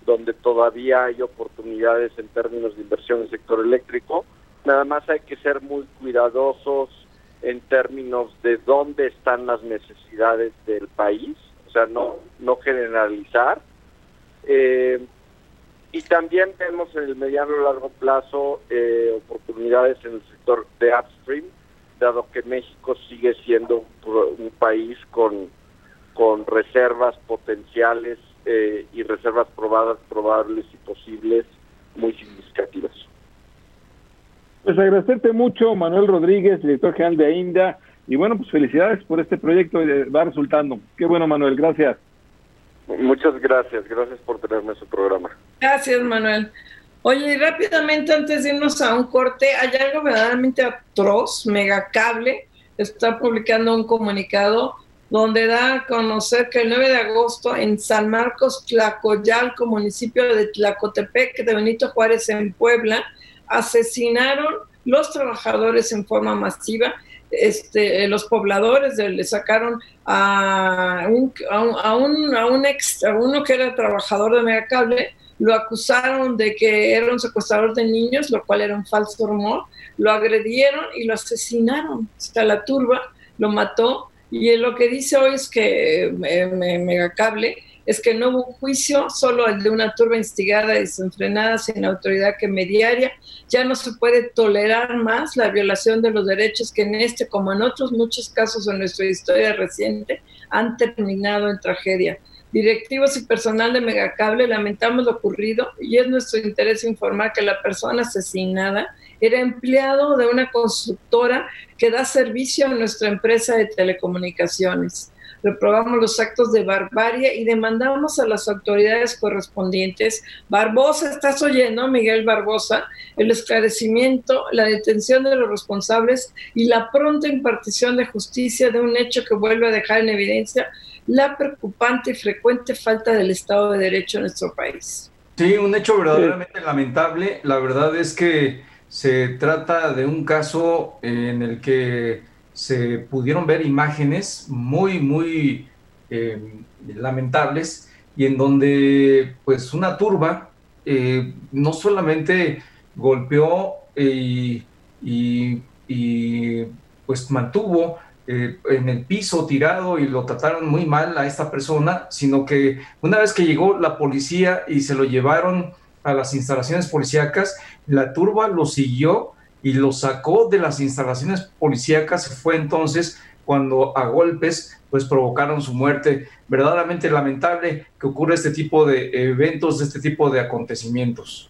donde todavía hay oportunidades en términos de inversión en el sector eléctrico. Nada más hay que ser muy cuidadosos en términos de dónde están las necesidades del país, o sea, no, no generalizar. Eh, y también vemos en el mediano y largo plazo eh, oportunidades en el sector de upstream, dado que México sigue siendo un, país con, con reservas potenciales eh, y reservas probadas, probables y posibles muy significativas. Pues agradecerte mucho, Manuel Rodríguez, director general de AINDA, y bueno, pues felicidades por este proyecto, va resultando. Qué bueno, Manuel, gracias. Muchas gracias, gracias por tenerme en su programa. Gracias, Manuel. Oye, rápidamente antes de irnos a un corte, hay algo verdaderamente atroz, Megacable está publicando un comunicado donde da a conocer que el 9 de agosto en San Marcos, Tlacoyalco, municipio de Tlacotepec, de Benito Juárez, en Puebla, asesinaron los trabajadores en forma masiva. Este, los pobladores le sacaron a un, a un, a un, ex, a uno que era trabajador de Megacable, lo acusaron de que era un secuestrador de niños, lo cual era un falso rumor, lo agredieron y lo asesinaron. Hasta la turba lo mató. Y lo que dice hoy es que eh, Megacable es que no hubo juicio, solo el de una turba instigada y desenfrenada sin autoridad que mediaria. Ya no se puede tolerar más la violación de los derechos que en este, como en otros muchos casos en nuestra historia reciente, han terminado en tragedia. Directivos y personal de Megacable lamentamos lo ocurrido y es nuestro interés informar que la persona asesinada era empleado de una constructora que da servicio a nuestra empresa de telecomunicaciones reprobamos los actos de barbarie y demandamos a las autoridades correspondientes, Barbosa, estás oyendo, Miguel Barbosa, el esclarecimiento, la detención de los responsables y la pronta impartición de justicia de un hecho que vuelve a dejar en evidencia la preocupante y frecuente falta del Estado de Derecho en nuestro país. Sí, un hecho verdaderamente lamentable. La verdad es que se trata de un caso en el que se pudieron ver imágenes muy, muy eh, lamentables y en donde pues una turba eh, no solamente golpeó y, pues mantuvo eh, en el piso tirado y lo trataron muy mal a esta persona, sino que una vez que llegó la policía y se lo llevaron a las instalaciones policíacas, la turba lo siguió y lo sacó de las instalaciones policíacas. Fue entonces cuando a golpes pues provocaron su muerte. Verdaderamente lamentable que ocurra este tipo de eventos, este tipo de acontecimientos.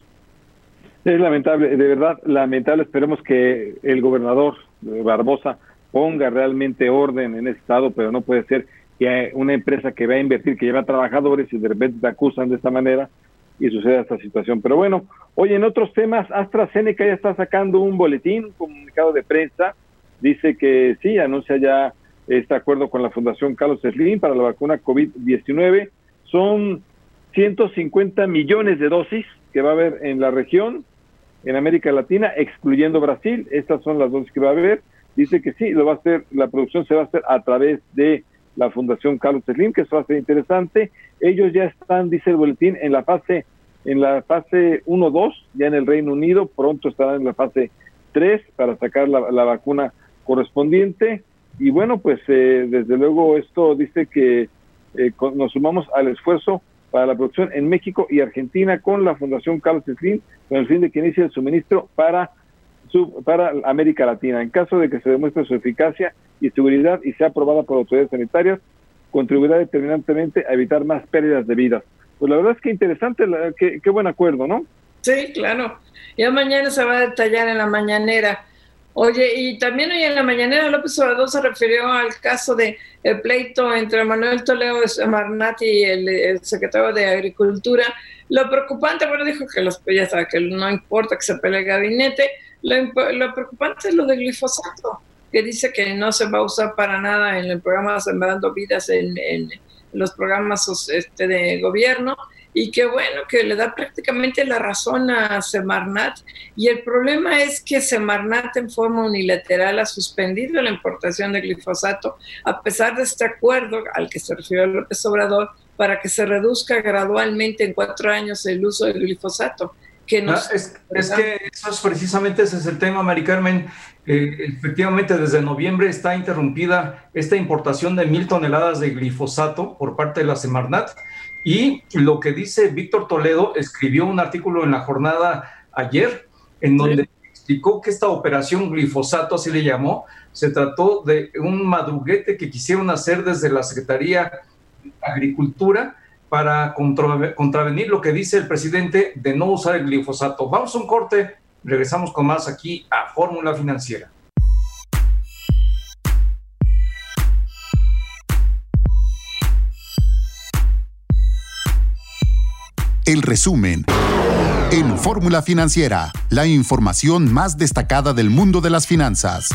Es lamentable, de verdad lamentable. Esperemos que el gobernador eh, Barbosa ponga realmente orden en ese estado, pero no puede ser que una empresa que va a invertir, que lleva trabajadores y de repente te acusan de esta manera, y suceda esta situación. Pero bueno, hoy en otros temas, AstraZeneca ya está sacando un boletín, un comunicado de prensa, dice que sí, anuncia ya este acuerdo con la Fundación Carlos Slim para la vacuna COVID-19. Son 150 millones de dosis que va a haber en la región, en América Latina, excluyendo Brasil. Estas son las dosis que va a haber. Dice que sí, lo va a hacer, la producción se va a hacer a través de la Fundación Carlos Slim, que a ser interesante. Ellos ya están, dice el boletín, en la fase en la fase 1-2, ya en el Reino Unido, pronto estarán en la fase 3 para sacar la, vacuna correspondiente. Y bueno, pues eh, desde luego esto dice que eh, nos sumamos al esfuerzo para la producción en México y Argentina con la Fundación Carlos Slim, con el fin de que inicie el suministro para para América Latina. En caso de que se demuestre su eficacia y seguridad y sea aprobada por autoridades sanitarias, contribuirá determinantemente a evitar más pérdidas de vidas. Pues la verdad es que interesante, qué, buen acuerdo, ¿no? Sí, claro. Ya mañana se va a detallar en la mañanera. Oye, y también hoy en la mañanera López Obrador se refirió al caso de el pleito entre Manuel Toledo Marnati y el, secretario de Agricultura. Lo preocupante, bueno, dijo que los ya sabe, que no importa que se pelee el gabinete, lo, preocupante es lo del glifosato, que dice que no se va a usar para nada en el programa Sembrando Vidas, en, los programas este, de gobierno, y que bueno, que le da prácticamente la razón a Semarnat. Y el problema es que Semarnat en forma unilateral ha suspendido la importación de glifosato, a pesar de este acuerdo al que se refirió López Obrador, para que se reduzca gradualmente en cuatro años el uso del glifosato. Que ah, es, que eso es precisamente ese es el tema, Mari Carmen. Eh, efectivamente, desde noviembre está interrumpida esta importación de mil toneladas de glifosato por parte de la Semarnat. Y lo que dice Víctor Toledo, escribió un artículo en la jornada ayer, en donde explicó que esta operación glifosato, así le llamó, se trató de un madruguete que quisieron hacer desde la Secretaría de Agricultura para contravenir lo que dice el presidente de no usar el glifosato. Vamos a un corte, regresamos con más aquí a Fórmula Financiera. El resumen. En Fórmula Financiera, la información más destacada del mundo de las finanzas.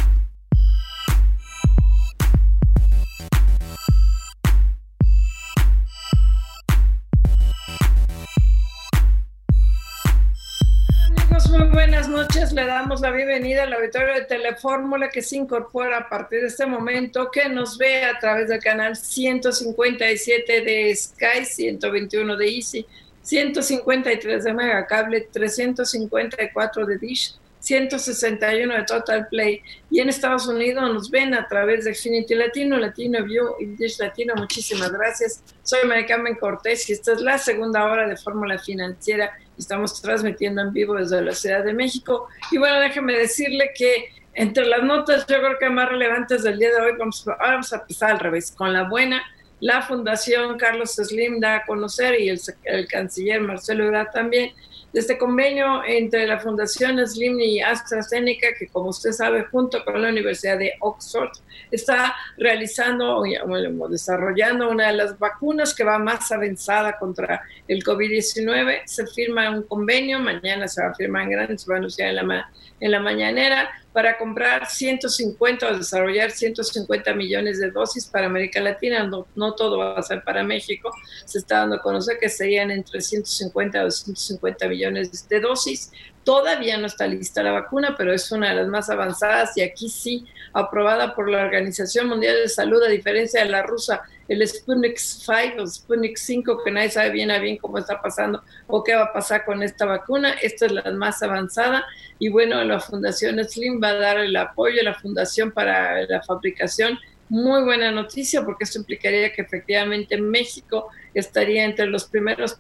La bienvenida al auditorio de Telefórmula que se incorpora a partir de este momento, que nos ve a través del canal 157 de Sky, 121 de Easy 153 de Megacable, 354 de Dish, 161 de Total Play. Y en Estados Unidos nos ven a través de Xfinity Latino, Latino View y Dish Latino. Muchísimas gracias. Soy Maricarmen Cortés y esta es la segunda hora de Fórmula Financiera. Estamos transmitiendo en vivo desde la Ciudad de México. Y bueno, déjeme decirle que entre las notas, yo creo que más relevantes del día de hoy, vamos, vamos a empezar al revés, con la buena la Fundación Carlos Slim da a conocer y el, canciller Marcelo Ebrard también de este convenio entre la Fundación Slim y AstraZeneca, que como usted sabe, junto con la Universidad de Oxford, está realizando o desarrollando una de las vacunas que va más avanzada contra el COVID-19. Se firma un convenio, mañana se va a firmar en grande, se va a anunciar en la, en la mañanera para comprar 150 o desarrollar 150 millones de dosis para América Latina. No, todo va a ser para México. Se está dando a conocer que serían entre 150 o 250 millones de dosis. Todavía no está lista la vacuna, pero es una de las más avanzadas y aquí sí aprobada por la Organización Mundial de Salud, a diferencia de la rusa, el Sputnik 5 o Sputnik 5, que nadie sabe bien a bien cómo está pasando o qué va a pasar con esta vacuna. Esta es la más avanzada y bueno, la Fundación Slim va a dar el apoyo a la Fundación para la fabricación. Muy buena noticia porque esto implicaría que efectivamente México estaría entre los primeros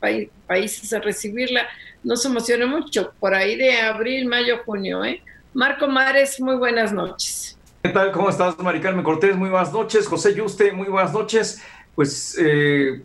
países a recibirla. No se emocione mucho, por ahí de abril, mayo, junio. ¿eh? Marco Mares, muy buenas noches. ¿Qué tal? ¿Cómo estás, Mari Carmen Cortés? Muy buenas noches. José Yuste, muy buenas noches. Pues eh,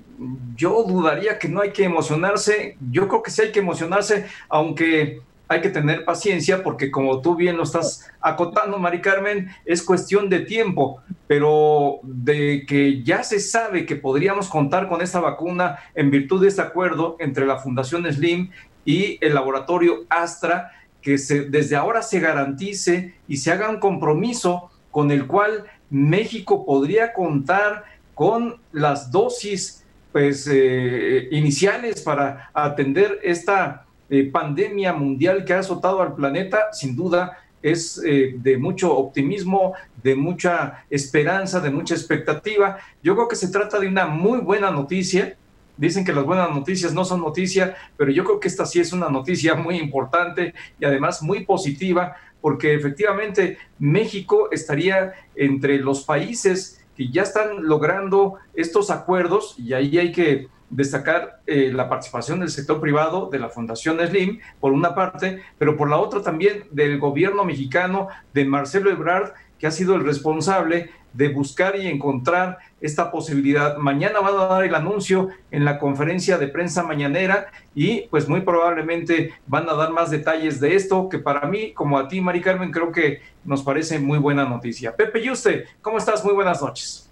yo dudaría que no hay que emocionarse. Yo creo que sí hay que emocionarse, aunque hay que tener paciencia porque como tú bien lo estás acotando, Mari Carmen, es cuestión de tiempo, pero de que ya se sabe que podríamos contar con esta vacuna en virtud de este acuerdo entre la Fundación Slim y el laboratorio Astra, que se, desde ahora se garantice y se haga un compromiso con el cual México podría contar con las dosis pues, eh, iniciales para atender esta eh, pandemia mundial que ha azotado al planeta, sin duda es eh, de mucho optimismo, de mucha esperanza, de mucha expectativa. Yo creo que se trata de una muy buena noticia. Dicen que las buenas noticias no son noticia, pero yo creo que esta sí es una noticia muy importante y además muy positiva porque efectivamente México estaría entre los países que ya están logrando estos acuerdos y ahí hay que destacar eh, la participación del sector privado, de la Fundación Slim, por una parte, pero por la otra también del gobierno mexicano, de Marcelo Ebrard, que ha sido el responsable de buscar y encontrar esta posibilidad. Mañana van a dar el anuncio en la conferencia de prensa mañanera y pues muy probablemente van a dar más detalles de esto que para mí, como a ti, Mari Carmen, creo que nos parece muy buena noticia. Pepe Yuste, ¿cómo estás? Muy buenas noches.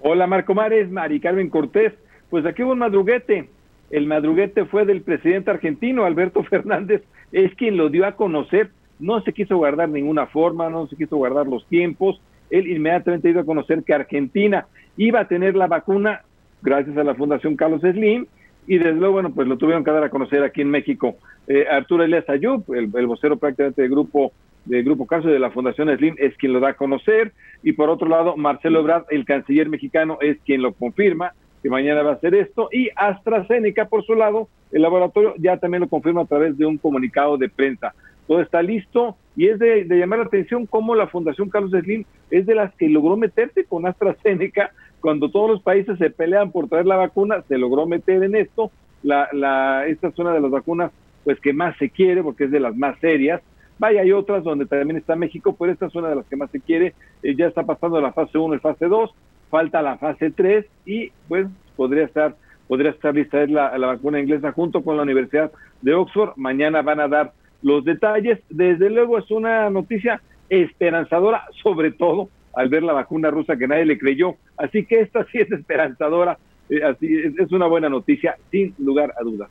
Hola Marco Mares, Mari Carmen Cortés. Pues aquí hubo un madruguete. El madruguete fue del presidente argentino, Alberto Fernández, es quien lo dio a conocer. No se quiso guardar ninguna forma, no se quiso guardar los tiempos él inmediatamente dio a conocer que Argentina iba a tener la vacuna gracias a la Fundación Carlos Slim y desde luego, bueno, pues lo tuvieron que dar a conocer aquí en México. Eh, Arturo Elias Ayub, el, vocero prácticamente del grupo del Grupo Caso de la Fundación Slim, es quien lo da a conocer, y por otro lado, Marcelo Ebrard, el canciller mexicano, es quien lo confirma, que mañana va a hacer esto, y AstraZeneca, por su lado, el laboratorio ya también lo confirma a través de un comunicado de prensa. Todo está listo, y es de, llamar la atención cómo la Fundación Carlos Slim es de las que logró meterse con AstraZeneca cuando todos los países se pelean por traer la vacuna, se logró meter en esto. La, la, esta es una de las vacunas pues que más se quiere porque es de las más serias. Vaya, hay otras donde también está México, pero esta es una de las que más se quiere. Eh, ya está pasando la fase 1 y fase 2, falta la fase 3 y pues podría estar podría estar lista es la, la vacuna inglesa junto con la Universidad de Oxford. Mañana van a dar los detalles. Desde luego es una noticia esperanzadora, sobre todo al ver la vacuna rusa que nadie le creyó. Así que esta sí es esperanzadora, eh, así es, una buena noticia, sin lugar a dudas.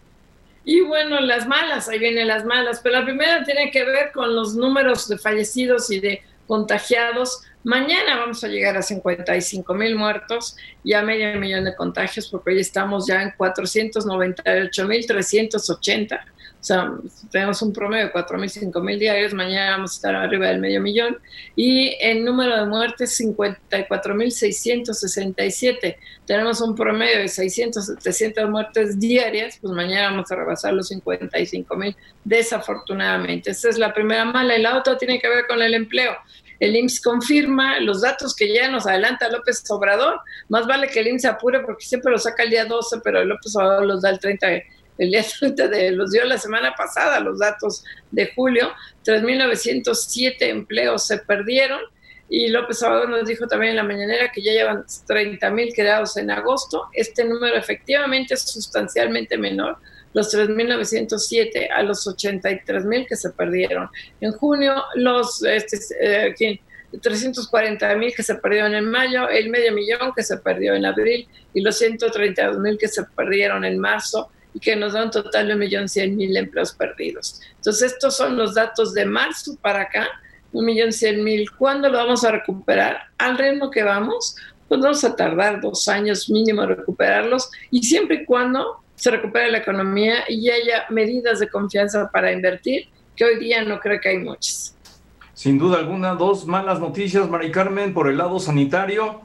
Y bueno, las malas, ahí vienen las malas, pero la primera tiene que ver con los números de fallecidos y de contagiados. Mañana vamos a llegar a 55 mil muertos y a medio millón de contagios, porque hoy estamos ya en 498 mil 380 o sea, tenemos un promedio de 4.000, 5.000 diarios, mañana vamos a estar arriba del medio millón. Y el número de muertes, 54.667. Tenemos un promedio de 600, 700 muertes diarias, pues mañana vamos a rebasar los 55.000, desafortunadamente. Esa es la primera mala. Y la otra tiene que ver con el empleo. El IMSS confirma los datos que ya nos adelanta López Obrador. Más vale que el IMSS apure porque siempre lo saca el día 12, pero López Obrador los da el 30 de el día de, los dio la semana pasada los datos de julio, 3.907 empleos se perdieron y López Obrador nos dijo también en la mañanera que ya llevan 30.000 creados en agosto. Este número efectivamente es sustancialmente menor, los 3.907 a los 83.000 que se perdieron. En junio, los este, eh, 340.000 que se perdieron en mayo, el medio millón que se perdió en abril y los 132.000 que se perdieron en marzo y que nos da un total de 1.100.000 empleos perdidos. Entonces, estos son los datos de marzo para acá, 1.100.000. ¿Cuándo lo vamos a recuperar? Al ritmo que vamos, pues vamos a tardar dos años mínimo en recuperarlos y siempre y cuando se recupere la economía y haya medidas de confianza para invertir, que hoy día no creo que hay muchas. Sin duda alguna, dos malas noticias, Mari Carmen, por el lado sanitario,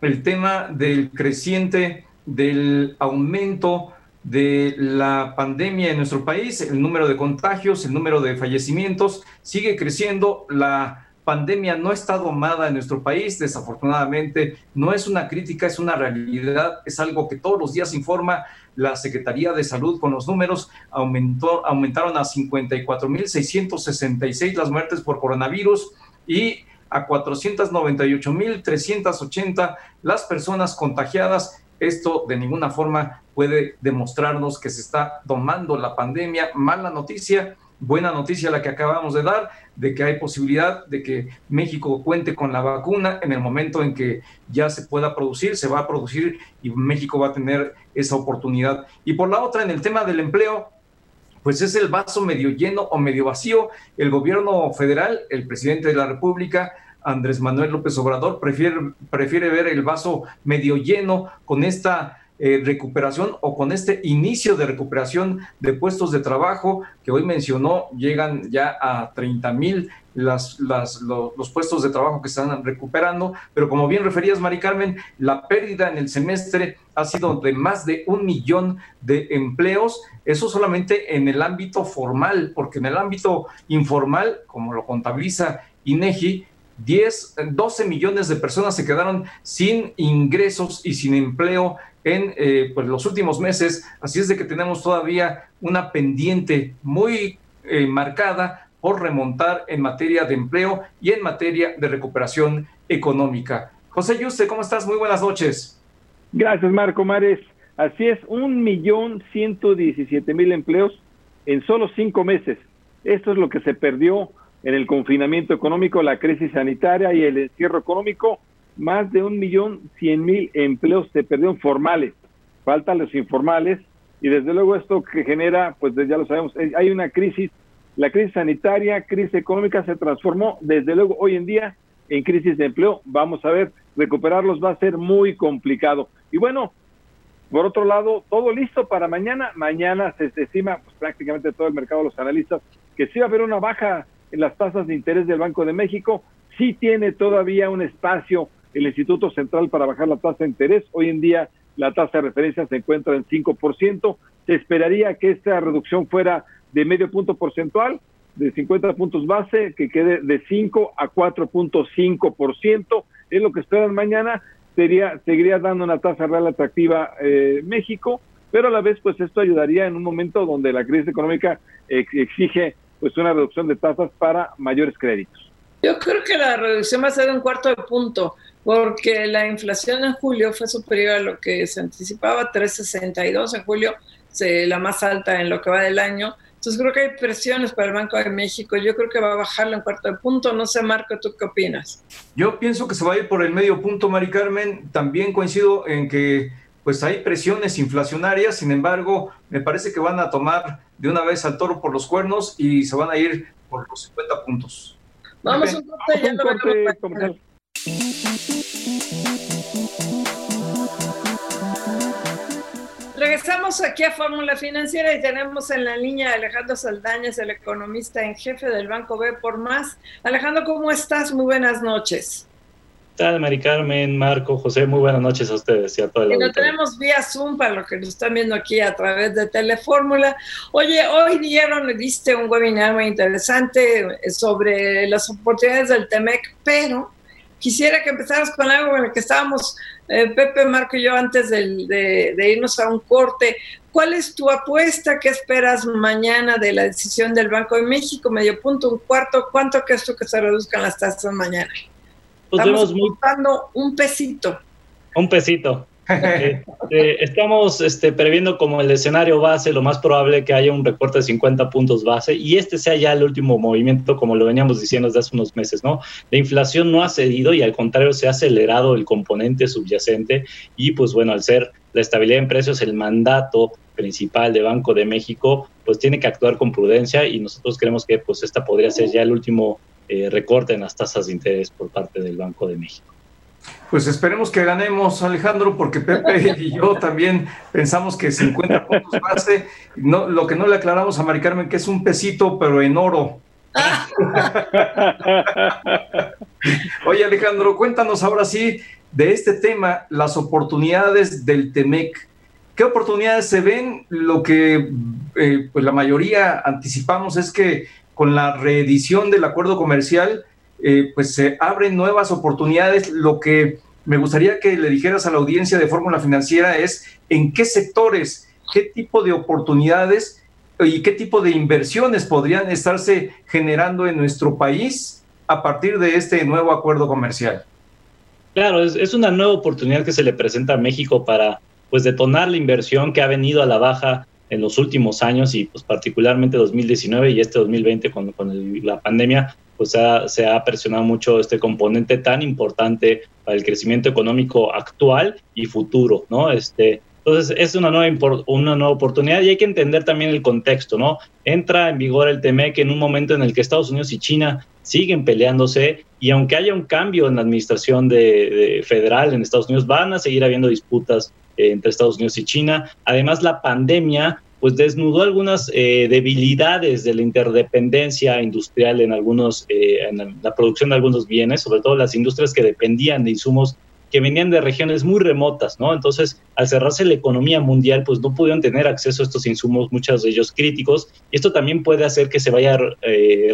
el tema del creciente, del aumento de la pandemia en nuestro país, el número de contagios, el número de fallecimientos sigue creciendo. La pandemia no está domada en nuestro país, desafortunadamente. No es una crítica, es una realidad, es algo que todos los días informa la Secretaría de Salud con los números. Aumentó, aumentaron a 54.666 las muertes por coronavirus y a 498.380 las personas contagiadas esto de ninguna forma puede demostrarnos que se está tomando la pandemia. Mala noticia, buena noticia la que acabamos de dar, de que hay posibilidad de que México cuente con la vacuna en el momento en que ya se pueda producir, se va a producir y México va a tener esa oportunidad. Y por la otra, en el tema del empleo, pues es el vaso medio lleno o medio vacío. El gobierno federal, el presidente de la República, Andrés Manuel López Obrador prefiere, prefiere ver el vaso medio lleno con esta eh, recuperación o con este inicio de recuperación de puestos de trabajo que hoy mencionó, llegan ya a 30 mil las, las, los, puestos de trabajo que están recuperando, pero como bien referías, Mari Carmen, la pérdida en el semestre ha sido de más de un millón de empleos, eso solamente en el ámbito formal, porque en el ámbito informal, como lo contabiliza INEGI, 10, 12 millones de personas se quedaron sin ingresos y sin empleo en eh, pues, los últimos meses. Así es de que tenemos todavía una pendiente muy eh, marcada por remontar en materia de empleo y en materia de recuperación económica. José Yuste, ¿cómo estás? Muy buenas noches. Gracias, Marco Mares. Así es, un millón ciento diecisiete mil empleos en solo cinco meses. Esto es lo que se perdió en el confinamiento económico, la crisis sanitaria y el encierro económico, más de un millón cien mil empleos se perdieron formales, faltan los informales y desde luego esto que genera, pues ya lo sabemos, eh, hay una crisis, la crisis sanitaria, crisis económica se transformó desde luego hoy en día en crisis de empleo, vamos a ver, recuperarlos va a ser muy complicado. Y bueno, Por otro lado, todo listo para mañana. Mañana se estima pues, prácticamente todo el mercado, los analistas, que sí va a haber una baja las tasas de interés del Banco de México. Sí tiene todavía un espacio el Instituto Central para bajar la tasa de interés. Hoy en día la tasa de referencia se encuentra en 5%. Se esperaría que esta reducción fuera de medio punto porcentual, de 50 puntos base, que quede de 5 a 4.5%. Es lo que esperan mañana. Sería, seguiría dando una tasa real atractiva eh, México, pero a la vez, pues esto ayudaría en un momento donde la crisis económica exige pues una reducción de tasas para mayores créditos. Yo creo que la reducción va a ser de un cuarto de punto, porque la inflación en julio fue superior a lo que se anticipaba, 3.62 en julio, la más alta en lo que va del año. Entonces creo que hay presiones para el Banco de México. Yo creo que va a bajarlo en cuarto de punto. No sé, Marco, ¿tú qué opinas? Yo pienso que se va a ir por el medio punto, Mari Carmen. También coincido en que pues hay presiones inflacionarias, sin embargo, me parece que van a tomar de una vez al toro por los cuernos y se van a ir por los 50 puntos. Vamos un corte, ya no Regresamos aquí a Fórmula Financiera y tenemos en la línea a Alejandro Saldañas, el economista en jefe del Banco B por más. Alejandro, ¿cómo estás? Muy buenas noches. ¿Qué tal, Mari Carmen, Marco, José? Muy buenas noches a ustedes y a toda la lo tenemos vía Zoom para los que nos están viendo aquí a través de Telefórmula. Oye, hoy dieron, diste un webinar muy interesante sobre las oportunidades del TEMEC, pero quisiera que empezaras con algo en el que estábamos eh, Pepe, Marco y yo antes de, irnos a un corte. ¿Cuál es tu apuesta? ¿Qué esperas mañana de la decisión del Banco de México? Medio punto, un cuarto. ¿Cuánto crees tú que se reduzcan las tasas mañana? Estamos buscando un pesito. Un pesito. Este, estamos este, previendo como el escenario base, lo más probable que haya un recorte de 50 puntos base y este sea ya el último movimiento, como lo veníamos diciendo desde hace unos meses, ¿no? La inflación no ha cedido y al contrario se ha acelerado el componente subyacente y pues bueno, al ser la estabilidad en precios el mandato principal de Banco de México, pues tiene que actuar con prudencia y nosotros creemos que pues esta podría ser ya el último eh, recorte en las tasas de interés por parte del Banco de México. Pues esperemos que ganemos, Alejandro, porque Pepe y yo también pensamos que 50 puntos base, no, lo que no le aclaramos a Mari Carmen, que es un pesito, pero en oro. Oye, Alejandro, cuéntanos ahora sí de este tema, las oportunidades del TEMEC. ¿Qué oportunidades se ven? Lo que eh, pues la mayoría anticipamos es que con la reedición del acuerdo comercial, eh, pues se abren nuevas oportunidades. Lo que me gustaría que le dijeras a la audiencia de Fórmula Financiera es en qué sectores, qué tipo de oportunidades y qué tipo de inversiones podrían estarse generando en nuestro país a partir de este nuevo acuerdo comercial. Claro, es, es una nueva oportunidad que se le presenta a México para pues detonar la inversión que ha venido a la baja en los últimos años y pues particularmente 2019 y este 2020 con, con la pandemia, pues se ha presionado mucho este componente tan importante para el crecimiento económico actual y futuro, ¿no? Este, entonces, es una nueva, una nueva oportunidad y hay que entender también el contexto, ¿no? Entra en vigor el TMEC en un momento en el que Estados Unidos y China siguen peleándose y aunque haya un cambio en la administración de, federal en Estados Unidos, van a seguir habiendo disputas entre Estados Unidos y China. Además, la pandemia pues desnudó algunas eh, debilidades de la interdependencia industrial en algunos, eh, en la producción de algunos bienes, sobre todo las industrias que dependían de insumos que venían de regiones muy remotas, ¿no? Entonces, al cerrarse la economía mundial, pues no pudieron tener acceso a estos insumos, muchos de ellos críticos, y esto también puede hacer que se vaya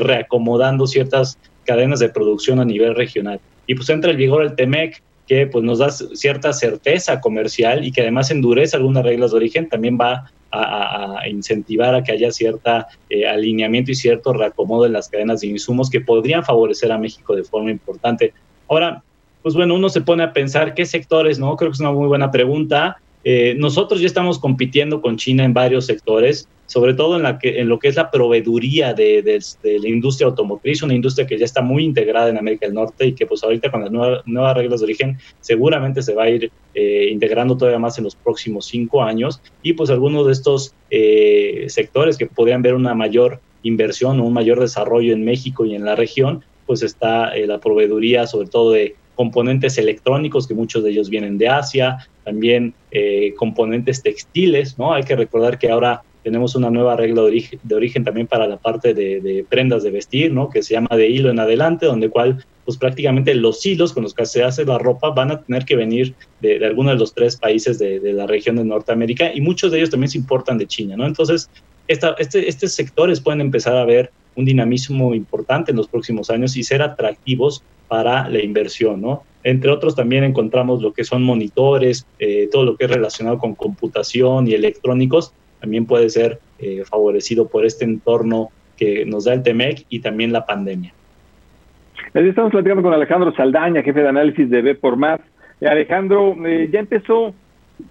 reacomodando ciertas cadenas de producción a nivel regional. Y pues entra el vigor el TEMEC, que pues nos da cierta certeza comercial y que además endurece algunas reglas de origen, también va a, incentivar a que haya cierta eh, alineamiento y cierto reacomodo en las cadenas de insumos que podrían favorecer a México de forma importante. Ahora, pues bueno, uno se pone a pensar qué sectores, ¿no? Creo que es una muy buena pregunta. Eh, nosotros ya estamos compitiendo con China en varios sectores, sobre todo en, la que, en lo que es la proveeduría de, la industria automotriz, una industria que ya está muy integrada en América del Norte y que pues ahorita con las nuevas reglas de origen seguramente se va a ir eh, integrando todavía más en los próximos cinco años y pues algunos de estos eh, sectores que podrían ver una mayor inversión o un mayor desarrollo en México y en la región, pues está la proveeduría sobre todo de componentes electrónicos, que muchos de ellos vienen de Asia, también eh, componentes textiles, ¿no? Hay que recordar que ahora tenemos una nueva regla de origen, de origen también para la parte de, prendas de vestir, ¿no? Que se llama de hilo en adelante, donde cual pues prácticamente los hilos con los que se hace la ropa van a tener que venir de, de alguno de los tres países de, de, la región de Norteamérica y muchos de ellos también se importan de China, ¿no? Entonces, esta, este, estos sectores pueden empezar a ver un dinamismo importante en los próximos años y ser atractivos para la inversión, ¿no? Entre otros también encontramos lo que son monitores, eh, todo lo que es relacionado con computación y electrónicos, también puede ser eh, favorecido por este entorno que nos da el TEMEC y también la pandemia. Estamos platicando con Alejandro Saldaña, jefe de análisis de B por Más. Eh, Alejandro, ya empezó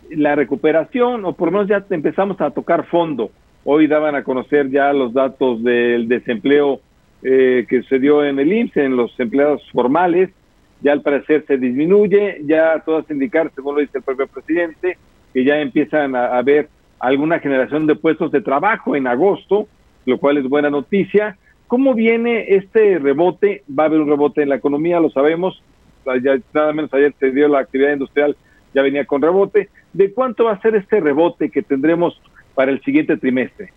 la recuperación o por lo menos ya empezamos a tocar fondo. Hoy daban a conocer ya los datos del desempleo eh, que se dio en el IMSS, en los empleados formales. Ya al parecer se disminuye, ya todas indicar, según lo dice el propio presidente, que ya empiezan a haber alguna generación de puestos de trabajo en agosto, lo cual es buena noticia. ¿Cómo viene este rebote? Va a haber un rebote en la economía, lo sabemos. Ya, nada menos ayer se dio la actividad industrial, ya venía con rebote. ¿De cuánto va a ser este rebote que tendremos para el siguiente trimestre?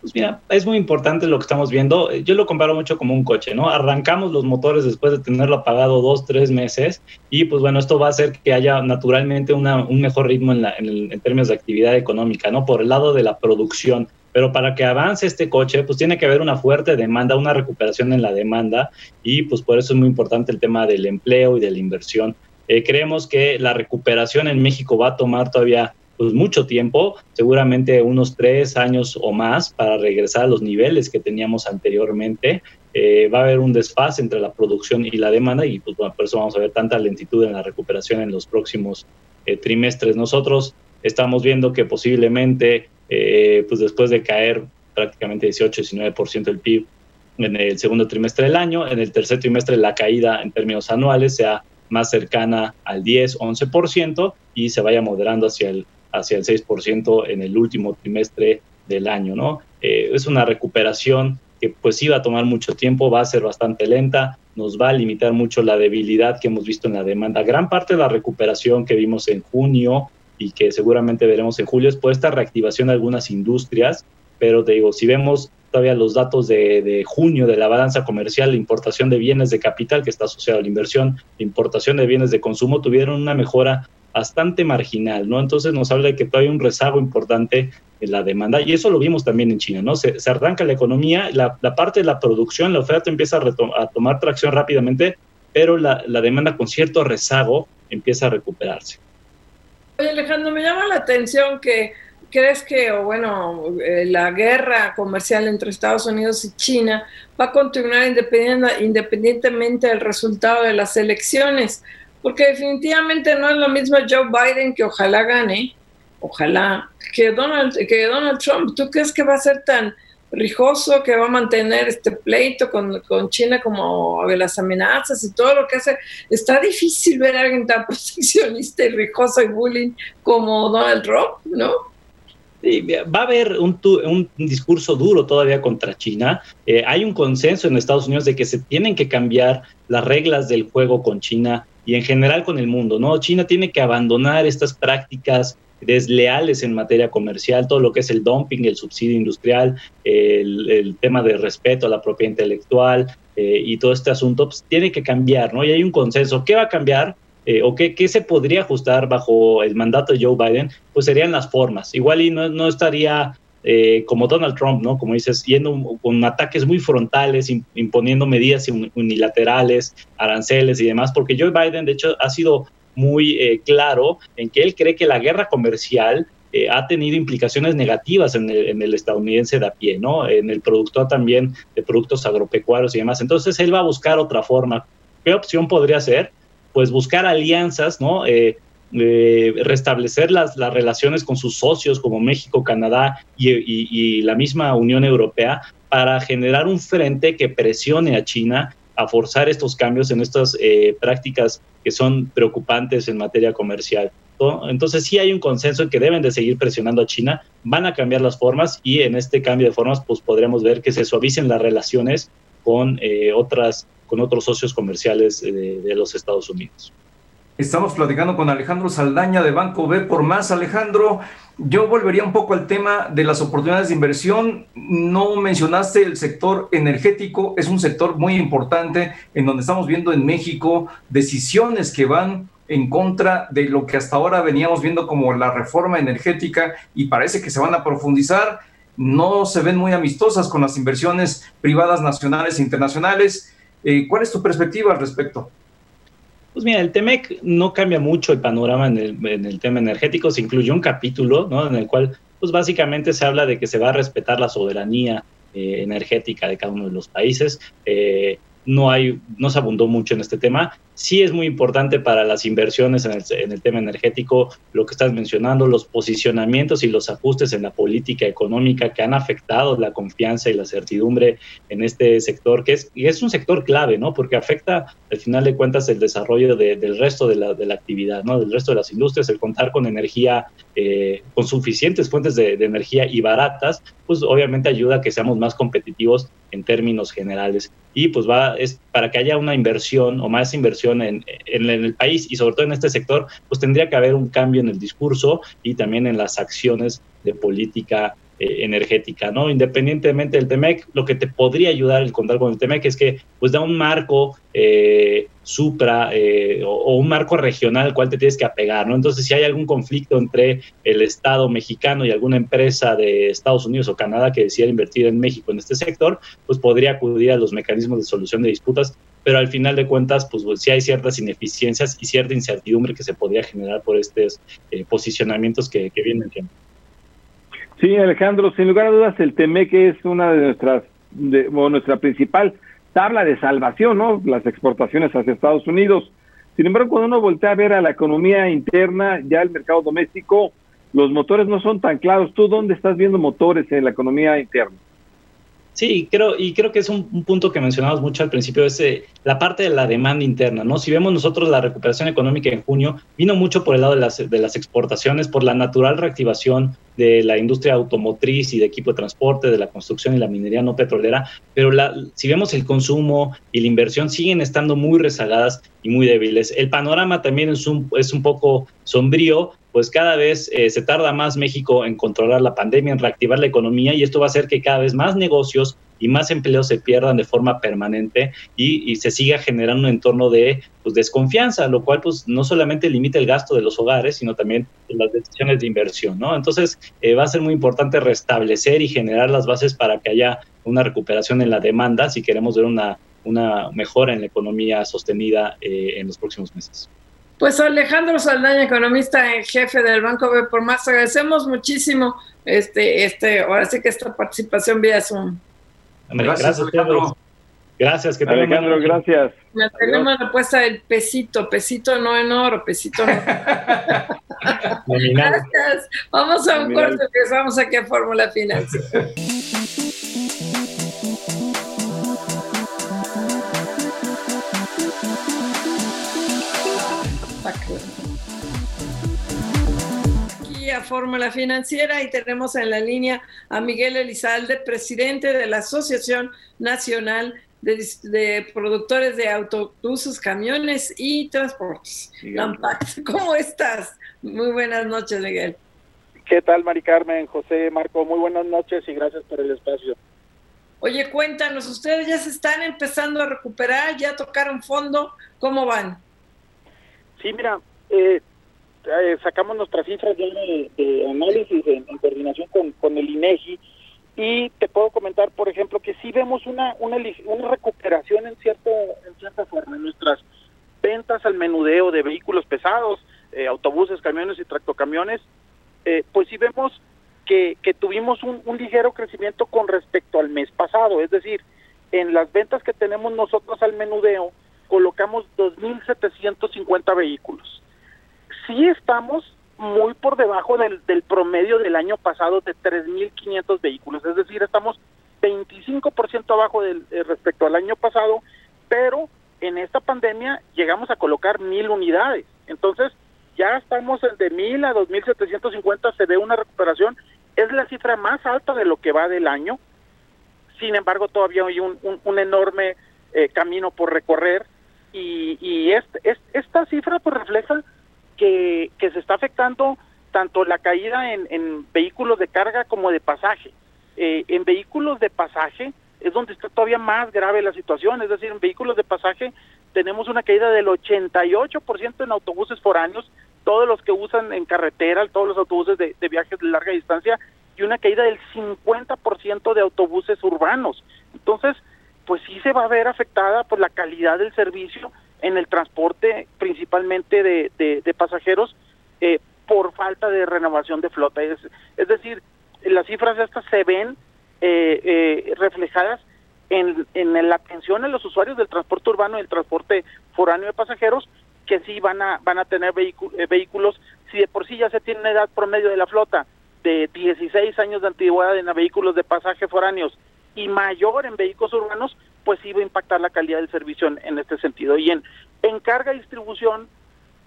Pues mira, es muy importante lo que estamos viendo. Yo lo comparo mucho como un coche, ¿no? Arrancamos los motores después de tenerlo apagado dos, tres meses y pues bueno, esto va a hacer que haya naturalmente una, un mejor ritmo en, la, en, en términos de actividad económica, ¿no? Por el lado de la producción. Pero para que avance este coche, pues tiene que haber una fuerte demanda, una recuperación en la demanda y pues por eso es muy importante el tema del empleo y de la inversión. Eh, creemos que la recuperación en México va a tomar todavía pues mucho tiempo, seguramente unos tres años o más para regresar a los niveles que teníamos anteriormente. Eh, va a haber un desfase entre la producción y la demanda y pues, bueno, por eso vamos a ver tanta lentitud en la recuperación en los próximos eh, trimestres. Nosotros estamos viendo que posiblemente, eh, pues después de caer prácticamente 18-19% del PIB en el segundo trimestre del año, en el tercer trimestre la caída en términos anuales sea más cercana al 10-11% y se vaya moderando hacia el hacia el 6% en el último trimestre del año, ¿no? Eh, es una recuperación que pues iba a tomar mucho tiempo, va a ser bastante lenta, nos va a limitar mucho la debilidad que hemos visto en la demanda. Gran parte de la recuperación que vimos en junio y que seguramente veremos en julio es por esta reactivación de algunas industrias, pero te digo, si vemos todavía los datos de, de, junio de la balanza comercial, la importación de bienes de capital que está asociado a la inversión, la importación de bienes de consumo tuvieron una mejora bastante marginal, ¿no? Entonces nos habla de que todavía hay un rezago importante en la demanda y eso lo vimos también en China, ¿no? Se, arranca la economía, la, la, parte de la producción, la oferta empieza a, a tomar tracción rápidamente, pero la, la, demanda con cierto rezago empieza a recuperarse. Oye Alejandro, me llama la atención que crees que, o bueno, eh, la guerra comercial entre Estados Unidos y China va a continuar independientemente del resultado de las elecciones porque definitivamente no es lo mismo Joe Biden que ojalá gane, ojalá, que Donald, que Donald Trump. ¿Tú crees que va a ser tan rijoso que va a mantener este pleito con, con China como de las amenazas y todo lo que hace? Está difícil ver a alguien tan proteccionista y rijoso y bullying como Donald Trump, ¿no? Sí, va a haber un, un, discurso duro todavía contra China. Eh, hay un consenso en Estados Unidos de que se tienen que cambiar las reglas del juego con China y en general con el mundo, ¿no? China tiene que abandonar estas prácticas desleales en materia comercial, todo lo que es el dumping, el subsidio industrial, el, el tema de respeto a la propiedad intelectual eh, y todo este asunto, pues tiene que cambiar, ¿no? Y hay un consenso. ¿Qué va a cambiar? Eh, o qué, qué, se podría ajustar bajo el mandato de Joe Biden? Pues serían las formas. Igual y no, no estaría eh, como Donald Trump, ¿no? Como dices, yendo con ataques muy frontales, imponiendo medidas unilaterales, aranceles y demás, porque Joe Biden, de hecho, ha sido muy eh, claro en que él cree que la guerra comercial eh, ha tenido implicaciones negativas en el, en el, estadounidense de a pie, ¿no? En el productor también de productos agropecuarios y demás. Entonces, él va a buscar otra forma. ¿Qué opción podría ser? Pues buscar alianzas, ¿no? Eh, eh, restablecer las, las, relaciones con sus socios como México, Canadá y, la misma Unión Europea para generar un frente que presione a China a forzar estos cambios en estas eh, prácticas que son preocupantes en materia comercial. Entonces sí hay un consenso en que deben de seguir presionando a China, van a cambiar las formas y en este cambio de formas pues podremos ver que se suavicen las relaciones con eh, otras con otros socios comerciales de los Estados Unidos. Estamos platicando con Alejandro Saldaña de Banco B por más. Alejandro, yo volvería un poco al tema de las oportunidades de inversión. No mencionaste el sector energético, es un sector muy importante en donde estamos viendo en México decisiones que van en contra de lo que hasta ahora veníamos viendo como la reforma energética y parece que se van a profundizar. No se ven muy amistosas con las inversiones privadas nacionales e internacionales. Eh, ¿Cuál es tu perspectiva al respecto? Pues mira, el TEMEC no cambia mucho el panorama en el, tema energético, se incluyó un capítulo ¿no? en el cual pues básicamente se habla de que se va a respetar la soberanía eh, energética de cada uno de los países. Eh, no, hay, no se abundó mucho en este tema. Sí es muy importante para las inversiones en el, en el, tema energético lo que estás mencionando, los posicionamientos y los ajustes en la política económica que han afectado la confianza y la certidumbre en este sector, que es, y es un sector clave, ¿no? Porque afecta al final de cuentas el desarrollo del resto de la, actividad, ¿no? Del resto de las industrias, el contar con energía, eh, con suficientes fuentes de energía y baratas, pues obviamente ayuda a que seamos más competitivos en términos generales. Y pues va, es para que haya una inversión o más inversión en, el país y sobre todo en este sector, pues tendría que haber un cambio en el discurso y también en las acciones de política eh, energética, ¿no? Independientemente del TEMEC, lo que te podría ayudar el contar con el TEMEC es que pues da un marco eh, supra eh, o, un marco regional al cual te tienes que apegar, ¿no? Entonces, si hay algún conflicto entre el Estado mexicano y alguna empresa de Estados Unidos o Canadá que decidiera invertir en México en este sector, pues podría acudir a los mecanismos de solución de disputas, pero al final de cuentas, pues, pues sí hay ciertas ineficiencias y cierta incertidumbre que se podría generar por estos posicionamientos que, que vienen. Sí, Alejandro, sin lugar a dudas, el TEMEC es una de nuestras, o nuestra principal tabla de salvación, ¿no? Las exportaciones hacia Estados Unidos. Sin embargo, cuando uno voltea a ver a la economía interna, ya el mercado doméstico, los motores no son tan claros. ¿Tú dónde estás viendo motores en la economía interna? Sí, creo, y creo que es un, punto que mencionamos mucho al principio, es eh, la parte de la demanda interna, ¿no? Si vemos nosotros la recuperación económica en junio, vino mucho por el lado de las, de las exportaciones, por la natural reactivación de la industria automotriz y de equipo de transporte, de la construcción y la minería no petrolera, pero la, si vemos el consumo y la inversión siguen estando muy rezagadas y muy débiles. El panorama también es un, es un poco sombrío, pues cada vez eh, se tarda más México en controlar la pandemia, en reactivar la economía y esto va a hacer que cada vez más negocios y más empleos se pierdan de forma permanente y, se siga generando un entorno de pues, desconfianza, lo cual pues no solamente limita el gasto de los hogares, sino también las decisiones de inversión, ¿no? Entonces eh, va a ser muy importante restablecer y generar las bases para que haya una recuperación en la demanda si queremos ver una, una mejora en la economía sostenida eh, en los próximos meses. Pues Alejandro Saldaña, economista en jefe del Banco B por más, agradecemos muchísimo este, este, ahora sí que esta participación vía Zoom. Gracias, Alejandro. Gracias, que Alejandro, gracias. tenemos la apuesta del pesito, pesito no en oro, pesito no. gracias. Vamos a un corte, empezamos aquí a Fórmula Financiera. Fórmula Financiera y tenemos en la línea a Miguel Elizalde, presidente de la Asociación Nacional de, Productores de Autobuses, Camiones y Transportes. ¿Cómo estás? Muy buenas noches, Miguel. ¿Qué tal, Mari Carmen, José, Marco? Muy buenas noches y gracias por el espacio. Oye, cuéntanos, ustedes ya se están empezando a recuperar, ya tocaron fondo, ¿cómo van? Sí, mira, eh, eh, sacamos nuestras cifras de, análisis en, coordinación con, el INEGI y te puedo comentar, por ejemplo, que sí vemos una, una, recuperación en, cierto, en cierta forma. En nuestras ventas al menudeo de vehículos pesados, eh, autobuses, camiones y tractocamiones, eh, pues sí vemos que, que tuvimos un ligero crecimiento con respecto al mes pasado, es decir, en las ventas que tenemos nosotros al menudeo, colocamos 2.750 vehículos sí estamos muy por debajo del, promedio del año pasado de 3.500 vehículos, es decir, estamos 25% abajo del, eh, respecto al año pasado, pero en esta pandemia llegamos a colocar mil unidades. Entonces, ya estamos de mil a 2.750, se ve una recuperación, es la cifra más alta de lo que va del año, sin embargo, todavía hay un, enorme eh, camino por recorrer y, y esta cifra pues refleja que, que, se está afectando tanto la caída en, vehículos de carga como de pasaje. Eh, en vehículos de pasaje es donde está todavía más grave la situación, es decir, en vehículos de pasaje tenemos una caída del 88% en autobuses foráneos, todos los que usan en carretera, todos los autobuses de, de viajes de larga distancia, y una caída del 50% de autobuses urbanos. Entonces, pues sí se va a ver afectada por la calidad del servicio en el transporte principalmente de, de, pasajeros eh, por falta de renovación de flota. Es, es decir, las cifras estas se ven eh, eh, reflejadas en, en la atención a los usuarios del transporte urbano y el transporte foráneo de pasajeros que sí van a van a tener vehículos si de por sí ya se tiene una edad promedio de la flota de 16 años de antigüedad en vehículos de pasaje foráneos y mayor en vehículos urbanos, pues va a impactar la calidad del servicio en, este sentido. Y en, en carga y distribución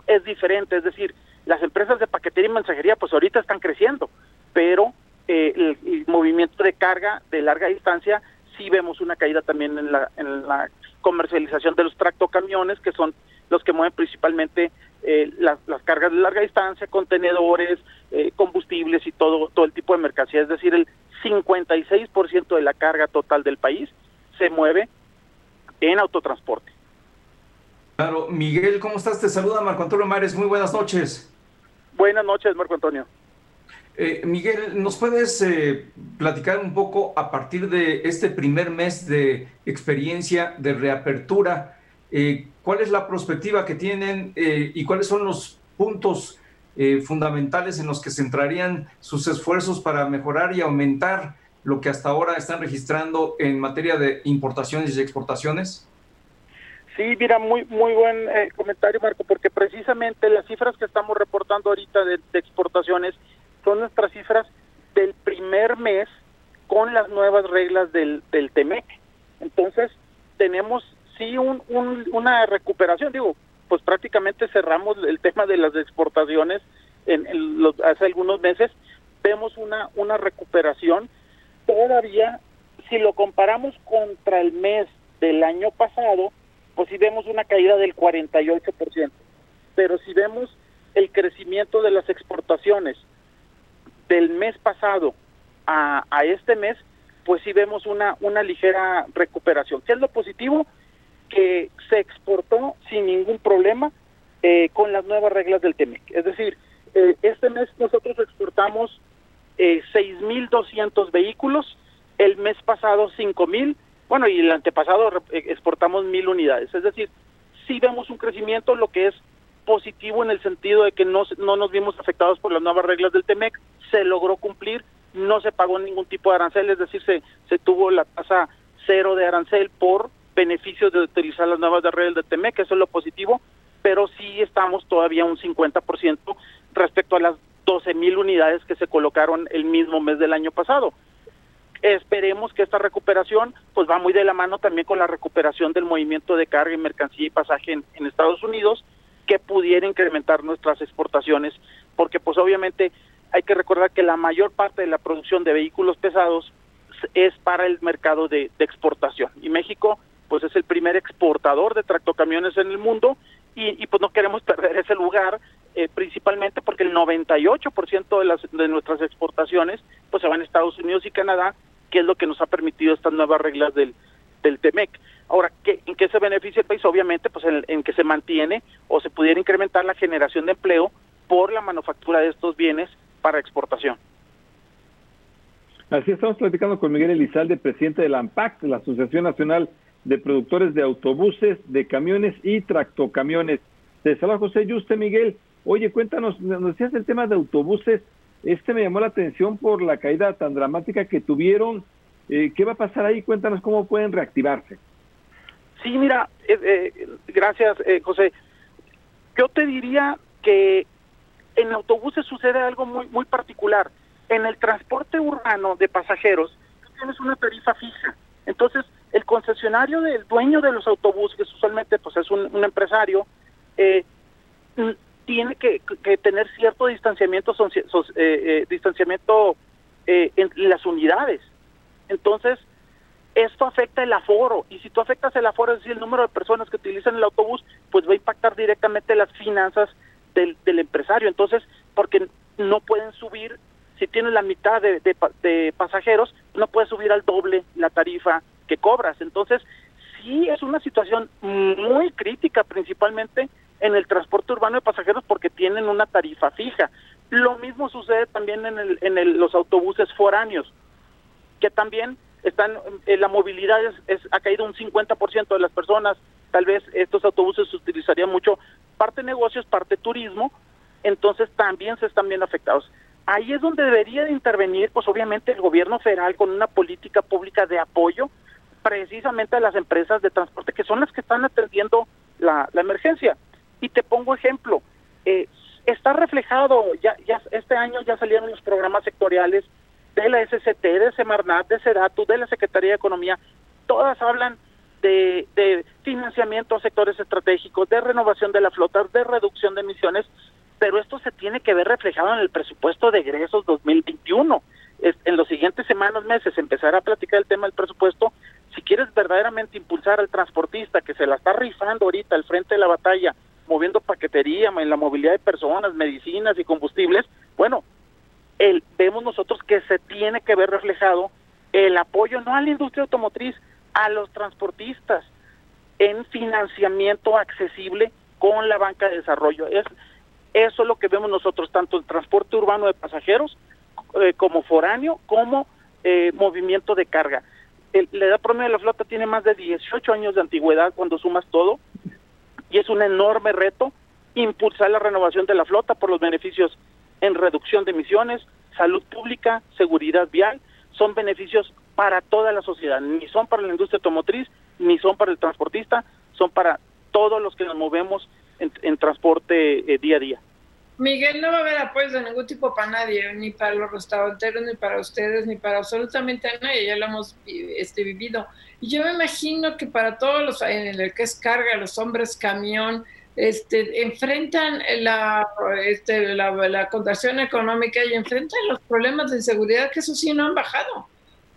es diferente, es decir, las empresas de paquetería y mensajería pues ahorita están creciendo, pero eh, el, movimiento de carga de larga distancia sí vemos una caída también en la, en la comercialización de los tractocamiones, que son los que mueven principalmente eh, las, las, cargas de larga distancia, contenedores, eh, combustibles y todo, todo el tipo de mercancía. Es decir, el 56% de la carga total del país se mueve en autotransporte. Claro, Miguel, ¿cómo estás? Te saluda Marco Antonio Mares. Muy buenas noches. Buenas noches, Marco Antonio. Eh, Miguel, ¿nos puedes eh, platicar un poco a partir de este primer mes de experiencia de reapertura? Eh, ¿Cuál es la perspectiva que tienen y cuáles son los puntos fundamentales en los que centrarían sus esfuerzos para mejorar y aumentar lo que hasta ahora están registrando en materia de importaciones y exportaciones? Sí, mira, muy muy buen comentario, Marco, porque precisamente las cifras que estamos reportando ahorita de exportaciones son nuestras cifras del primer mes con las nuevas reglas del, del TEMEC. Entonces, tenemos sí un, una recuperación, digo, pues prácticamente cerramos el tema de las exportaciones en, los, hace algunos meses, vemos una, una recuperación. Todavía, si lo comparamos contra el mes del año pasado, pues sí vemos una caída del 48%. Pero si vemos el crecimiento de las exportaciones del mes pasado a, este mes, pues sí vemos una, una ligera recuperación. ¿Qué es lo positivo? Que se exportó sin ningún problema eh, con las nuevas reglas del TEMEC. Es decir, eh, este mes nosotros exportamos eh, 6.200 vehículos, el mes pasado 5.000, bueno, y el antepasado eh, exportamos 1.000 unidades. Es decir, sí vemos un crecimiento, lo que es positivo en el sentido de que no, no nos vimos afectados por las nuevas reglas del TEMEC, se logró cumplir, no se pagó ningún tipo de arancel, es decir, se, se tuvo la tasa cero de arancel por beneficios de utilizar las nuevas reglas del TEMEC, eso es lo positivo, pero sí estamos todavía un 50% respecto a las 12 mil unidades que se colocaron el mismo mes del año pasado. Esperemos que esta recuperación pues va muy de la mano también con la recuperación del movimiento de carga y mercancía y pasaje en Estados Unidos que pudiera incrementar nuestras exportaciones, porque pues obviamente hay que recordar que la mayor parte de la producción de vehículos pesados es para el mercado de, exportación y México pues es el primer exportador de tractocamiones en el mundo y, pues no queremos perder ese lugar eh, principalmente porque el 98% de las de nuestras exportaciones pues se van a Estados Unidos y Canadá que es lo que nos ha permitido estas nuevas reglas del del TEMEC. Ahora, ¿qué, ¿en qué se beneficia el país? Obviamente, pues en, que se mantiene o se pudiera incrementar la generación de empleo por la manufactura de estos bienes para exportación. Así estamos platicando con Miguel Elizalde, presidente de la AMPAC, la Asociación Nacional de Productores de Autobuses, de Camiones y Tractocamiones. Te saluda José Yuste, Miguel. Oye, cuéntanos, nos decías el tema de autobuses. Este me llamó la atención por la caída tan dramática que tuvieron eh, ¿Qué va a pasar ahí? Cuéntanos cómo pueden reactivarse. Sí, mira, eh, eh, gracias, José. Yo te diría que en autobuses sucede algo muy muy particular. En el transporte urbano de pasajeros, tú tienes una tarifa fija. Entonces, el concesionario del dueño de los autobuses, que usualmente pues es un, empresario, tiene que, tener cierto distanciamiento, distanciamiento en las unidades. Entonces, esto afecta el aforo y si tú afectas el aforo, es decir, el número de personas que utilizan el autobús, pues va a impactar directamente las finanzas del, empresario. Entonces, porque no pueden subir, si tienen la mitad de, de, pasajeros, no puedes subir al doble la tarifa que cobras. Entonces, sí es una situación muy crítica, principalmente en el transporte urbano de pasajeros, porque tienen una tarifa fija. Lo mismo sucede también en, el, en los autobuses foráneos, que también están, eh, la movilidad es, ha caído un 50% de las personas, tal vez estos autobuses se utilizarían mucho, parte negocios, parte turismo, entonces también se están viendo afectados. Ahí es donde debería de intervenir, pues obviamente el gobierno federal con una política pública de apoyo precisamente a las empresas de transporte que son las que están atendiendo la, emergencia. Y te pongo ejemplo, eh, está reflejado, ya, ya este año ya salieron los programas sectoriales de la SCT, de Semarnat, de Sedatu, de la Secretaría de Economía, todas hablan de, de, financiamiento a sectores estratégicos, de renovación de la flota, de reducción de emisiones, pero esto se tiene que ver reflejado en el presupuesto de egresos 2021. en los siguientes semanas, meses, empezar a platicar el tema del presupuesto. Si quieres verdaderamente impulsar al transportista que se la está rifando ahorita al frente de la batalla, moviendo paquetería, en la movilidad de personas, medicinas y combustibles, bueno, el, vemos nosotros que se tiene que ver reflejado el apoyo no a la industria automotriz, a los transportistas en financiamiento accesible con la banca de desarrollo. Es, eso es lo que vemos nosotros, tanto el transporte urbano de pasajeros eh, como foráneo, como eh, movimiento de carga. La edad promedio de la flota tiene más de 18 años de antigüedad cuando sumas todo y es un enorme reto impulsar la renovación de la flota por los beneficios en reducción de emisiones, salud pública, seguridad vial, son beneficios para toda la sociedad, ni son para la industria automotriz, ni son para el transportista, son para todos los que nos movemos en, transporte eh, día a día. Miguel, no va a haber apoyo de ningún tipo para nadie, ni para los restauranteros, ni para ustedes, ni para absolutamente nadie, ya lo hemos este, vivido. Y yo me imagino que para todos los, en el que es carga, los hombres camión, este, enfrentan la, este, la, la contracción económica y enfrentan los problemas de inseguridad, que eso sí no han bajado.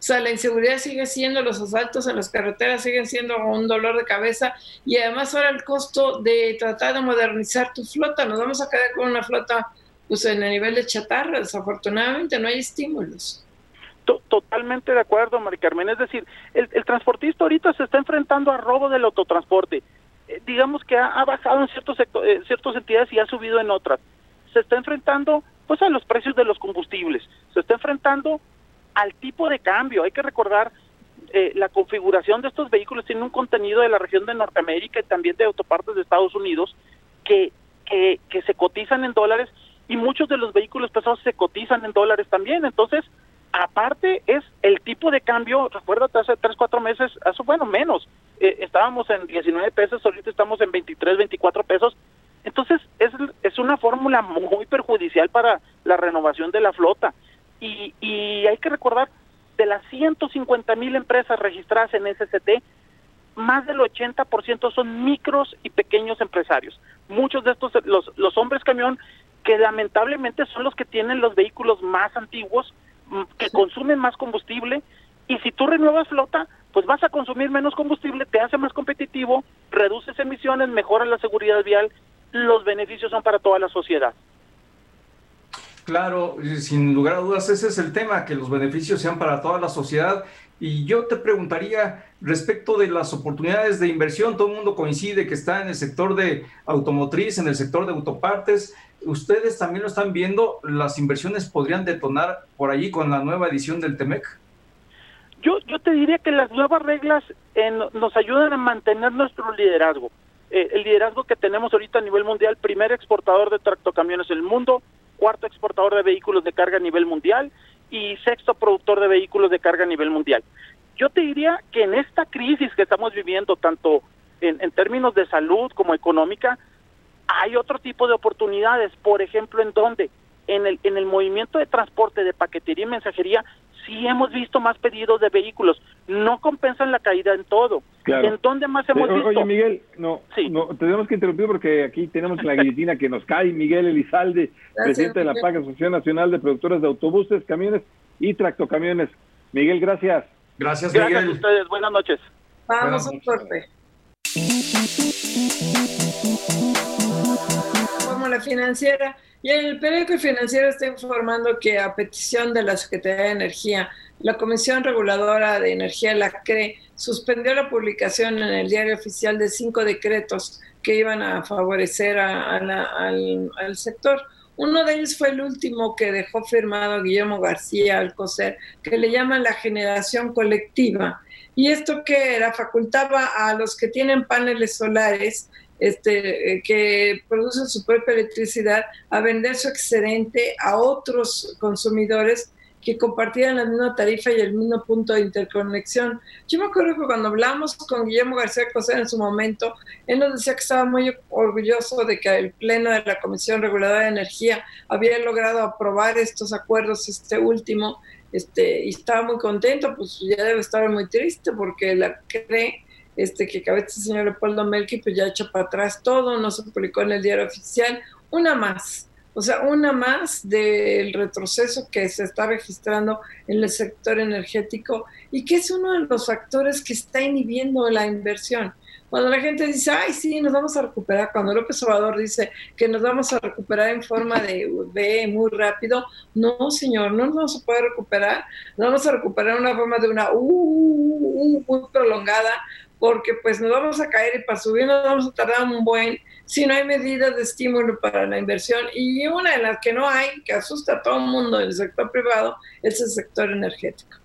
O sea, la inseguridad sigue siendo, los asaltos en las carreteras siguen siendo un dolor de cabeza y además ahora el costo de tratar de modernizar tu flota, nos vamos a quedar con una flota pues en el nivel de chatarra, desafortunadamente no hay estímulos. Totalmente de acuerdo, Mari Carmen. Es decir, el, el transportista ahorita se está enfrentando a robo del autotransporte. Eh, digamos que ha, bajado en ciertos sector, eh, ciertas entidades y ha subido en otras. Se está enfrentando pues a los precios de los combustibles, se está enfrentando al tipo de cambio. Hay que recordar eh, la configuración de estos vehículos tiene un contenido de la región de Norteamérica y también de autopartes de Estados Unidos que, que, que se cotizan en dólares y muchos de los vehículos pesados se cotizan en dólares también. Entonces, aparte es el tipo de cambio, recuérdate hace tres, cuatro meses, hace, bueno, menos, eh, estábamos en 19 pesos, ahorita estamos en 23, 24 pesos. Entonces, es, es una fórmula muy perjudicial para la renovación de la flota. Y, y hay que recordar, de las 150 mil empresas registradas en SCT, más del 80% son micros y pequeños empresarios. Muchos de estos, los, los hombres camión, que lamentablemente son los que tienen los vehículos más antiguos, mm, que consumen más combustible, y si tú renuevas flota, pues vas a consumir menos combustible, te hace más competitivo, reduces emisiones, mejoras la seguridad vial, los beneficios son para toda la sociedad. Claro, sin lugar a dudas, ese es el tema, que los beneficios sean para toda la sociedad. Y yo te preguntaría respecto de las oportunidades de inversión, todo el mundo coincide que está en el sector de automotriz, en el sector de autopartes. ¿Ustedes también lo están viendo? ¿Las inversiones podrían detonar por allí con la nueva edición del TEMEC? Yo, yo te diría que las nuevas reglas nos ayudan a mantener nuestro liderazgo. Eh, el liderazgo que tenemos ahorita a nivel mundial, primer exportador de tractocamiones en el mundo, cuarto exportador de vehículos de carga a nivel mundial y sexto productor de vehículos de carga a nivel mundial. Yo te diría que en esta crisis que estamos viviendo, tanto en, en términos de salud como económica, hay otro tipo de oportunidades. Por ejemplo, ¿en dónde? En el, en el movimiento de transporte de paquetería y mensajería sí hemos visto más pedidos de vehículos, no compensan la caída en todo. ¿En dónde más hemos visto? Oye, Miguel, no, no, tenemos que interrumpir porque aquí tenemos la guillotina que nos cae. Miguel Elizalde, presidente de la PAC, Asociación Nacional de Productores de Autobuses, Camiones y Tractocamiones. Miguel, gracias. Gracias, Miguel. Gracias a ustedes. Buenas noches. Vamos a un corte. Como la financiera, y el periódico financiero está informando que a petición de la Secretaría de Energía, la Comisión Reguladora de Energía, la CRE, suspendió la publicación en el diario oficial de cinco decretos que iban a favorecer al, sector. Uno de ellos fue el último que dejó firmado Guillermo García Alcocer, que le llaman la generación colectiva. Y esto que era, facultaba a los que tienen paneles solares este, eh, que producen su propia electricidad a vender su excedente a otros consumidores que compartían la misma tarifa y el mismo punto de interconexión. Yo me acuerdo que cuando hablamos con Guillermo García Coser en su momento, él nos decía que estaba muy orgulloso de que el Pleno de la Comisión Reguladora de Energía había logrado aprobar estos acuerdos, este último, este, y estaba muy contento, pues ya debe estar muy triste porque la cree este, que cabeza el señor Leopoldo Melqui, pues ya echó para atrás todo, no se publicó en el diario oficial, una más, o sea, una más del retroceso que se está registrando en el sector energético y que es uno de los factores que está inhibiendo la inversión. Cuando la gente dice, ay, sí, nos vamos a recuperar, cuando López Obrador dice que nos vamos a recuperar en forma de B muy rápido, no, señor, no nos se puede recuperar, nos vamos a recuperar en una forma de una U muy prolongada, porque pues nos vamos a caer y para subir nos vamos a tardar un buen si no hay medidas de estímulo para la inversión y una de las que no hay, que asusta a todo el mundo del sector privado, es el sector energético.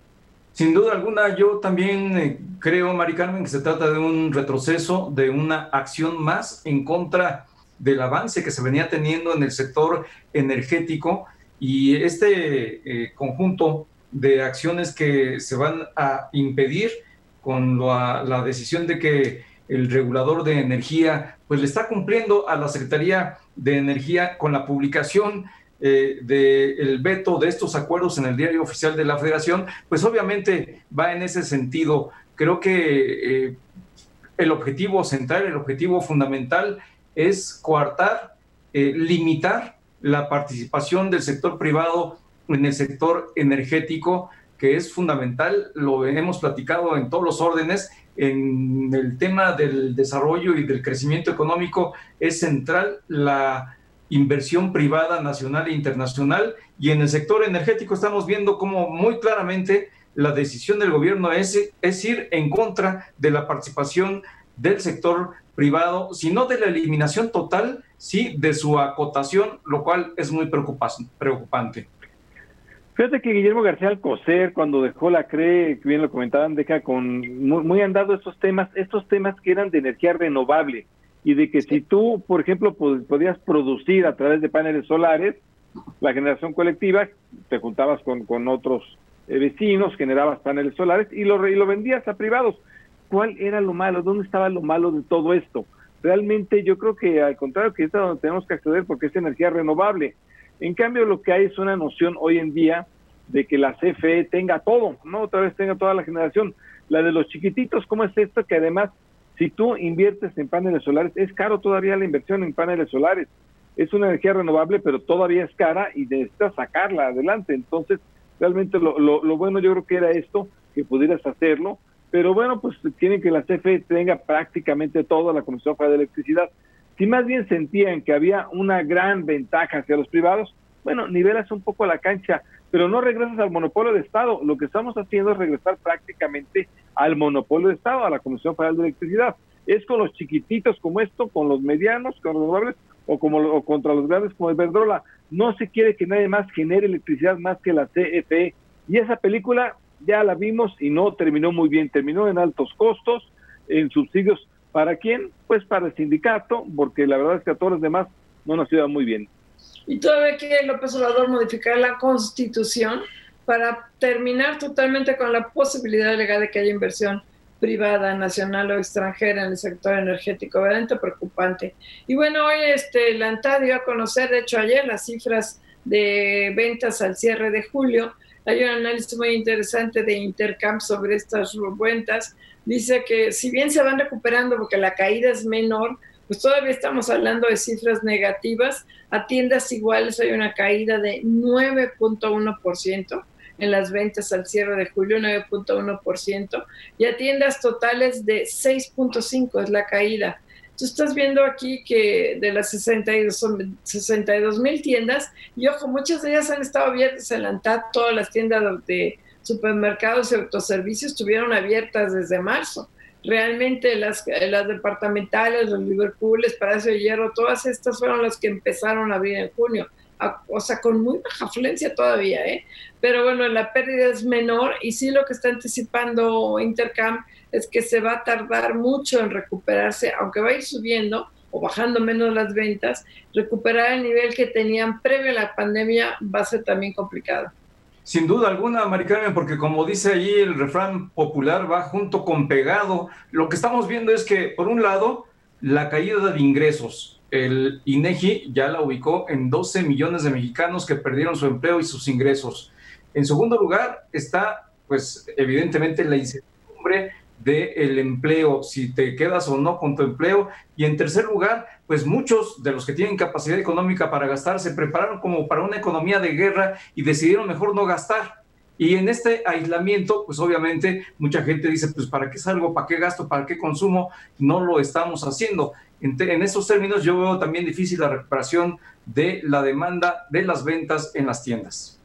Sin duda alguna, yo también eh, creo, Mari Carmen, que se trata de un retroceso, de una acción más en contra del avance que se venía teniendo en el sector energético y este eh, conjunto de acciones que se van a impedir con la, decisión de que el regulador de energía pues le está cumpliendo a la Secretaría de Energía con la publicación eh, del veto de estos acuerdos en el diario oficial de la Federación, pues obviamente va en ese sentido. Creo que eh, el objetivo central, el objetivo fundamental es coartar, eh, limitar la participación del sector privado en el sector energético que es fundamental, lo hemos platicado en todos los órdenes, en el tema del desarrollo y del crecimiento económico es central la inversión privada nacional e internacional y en el sector energético estamos viendo como muy claramente la decisión del gobierno es, es ir en contra de la participación del sector privado, sino de la eliminación total, sí, de su acotación, lo cual es muy preocupante. Fíjate que Guillermo García Alcocer, cuando dejó la CRE, que bien lo comentaban, deja con muy, andado estos temas, estos temas que eran de energía renovable y de que si tú, por ejemplo, podías producir a través de paneles solares, la generación colectiva, te juntabas con, con otros eh, vecinos, generabas paneles solares y lo, y lo vendías a privados. ¿Cuál era lo malo? ¿Dónde estaba lo malo de todo esto? Realmente yo creo que al contrario que es a donde tenemos que acceder porque es energía renovable. En cambio, lo que hay es una noción hoy en día de que la CFE tenga todo, ¿no? Otra vez tenga toda la generación. La de los chiquititos, ¿cómo es esto? Que además, si tú inviertes en paneles solares, es caro todavía la inversión en paneles solares. Es una energía renovable, pero todavía es cara y necesitas sacarla adelante. Entonces, realmente lo, lo, bueno yo creo que era esto, que pudieras hacerlo. Pero bueno, pues tienen que la CFE tenga prácticamente toda la Comisión Federal de Electricidad. Si más bien sentían que había una gran ventaja hacia los privados, bueno, nivelas un poco la cancha, pero no regresas al monopolio de Estado. Lo que estamos haciendo es regresar prácticamente al monopolio de Estado, a la Comisión Federal de Electricidad. Es con los chiquititos como esto, con los medianos, con los renovables, o, contra los grandes como el Verdrola. No se quiere que nadie más genere electricidad más que la CFE. Y esa película ya la vimos y no terminó muy bien. Terminó en altos costos, en subsidios ¿Para quién? Pues para el sindicato, porque la verdad es que a todos los demás no nos iba muy bien. Y todavía quiere López Obrador modificar la constitución para terminar totalmente con la posibilidad legal de que haya inversión privada, nacional o extranjera en el sector energético, verdaderamente preocupante. Y bueno, hoy este, la ANTA dio a conocer, de hecho ayer, las cifras de ventas al cierre de julio. Hay un análisis muy interesante de Intercamp sobre estas ventas dice que si bien se van recuperando porque la caída es menor, pues todavía estamos hablando de cifras negativas. A tiendas iguales hay una caída de 9.1%. en las ventas al cierre de julio, 9.1%, y a tiendas totales de 6.5 es la caída. Tú estás viendo aquí que de las 62 mil tiendas, y ojo, muchas de ellas han estado abiertas en la ANTAD, todas las tiendas de supermercados y autoservicios estuvieron abiertas desde marzo. Realmente las, las departamentales, los Liverpooles, Palacio de Hierro, todas estas fueron las que empezaron a abrir en junio o sea, con muy baja afluencia todavía, ¿eh? Pero bueno, la pérdida es menor y sí lo que está anticipando Intercam es que se va a tardar mucho en recuperarse, aunque va a ir subiendo o bajando menos las ventas, recuperar el nivel que tenían previo a la pandemia va a ser también complicado. Sin duda alguna, Maricarmen, porque como dice allí el refrán popular, va junto con pegado. Lo que estamos viendo es que, por un lado, la caída de ingresos, el INEGI ya la ubicó en 12 millones de mexicanos que perdieron su empleo y sus ingresos. En segundo lugar está, pues, evidentemente la incertidumbre del empleo, si te quedas o no con tu empleo. Y en tercer lugar, pues muchos de los que tienen capacidad económica para gastar se prepararon como para una economía de guerra y decidieron mejor no gastar. Y en este aislamiento, pues obviamente mucha gente dice, pues ¿para qué salgo? ¿Para qué gasto? ¿Para qué consumo? No lo estamos haciendo. En, esos términos yo veo también difícil la recuperación de la demanda de las ventas en las tiendas.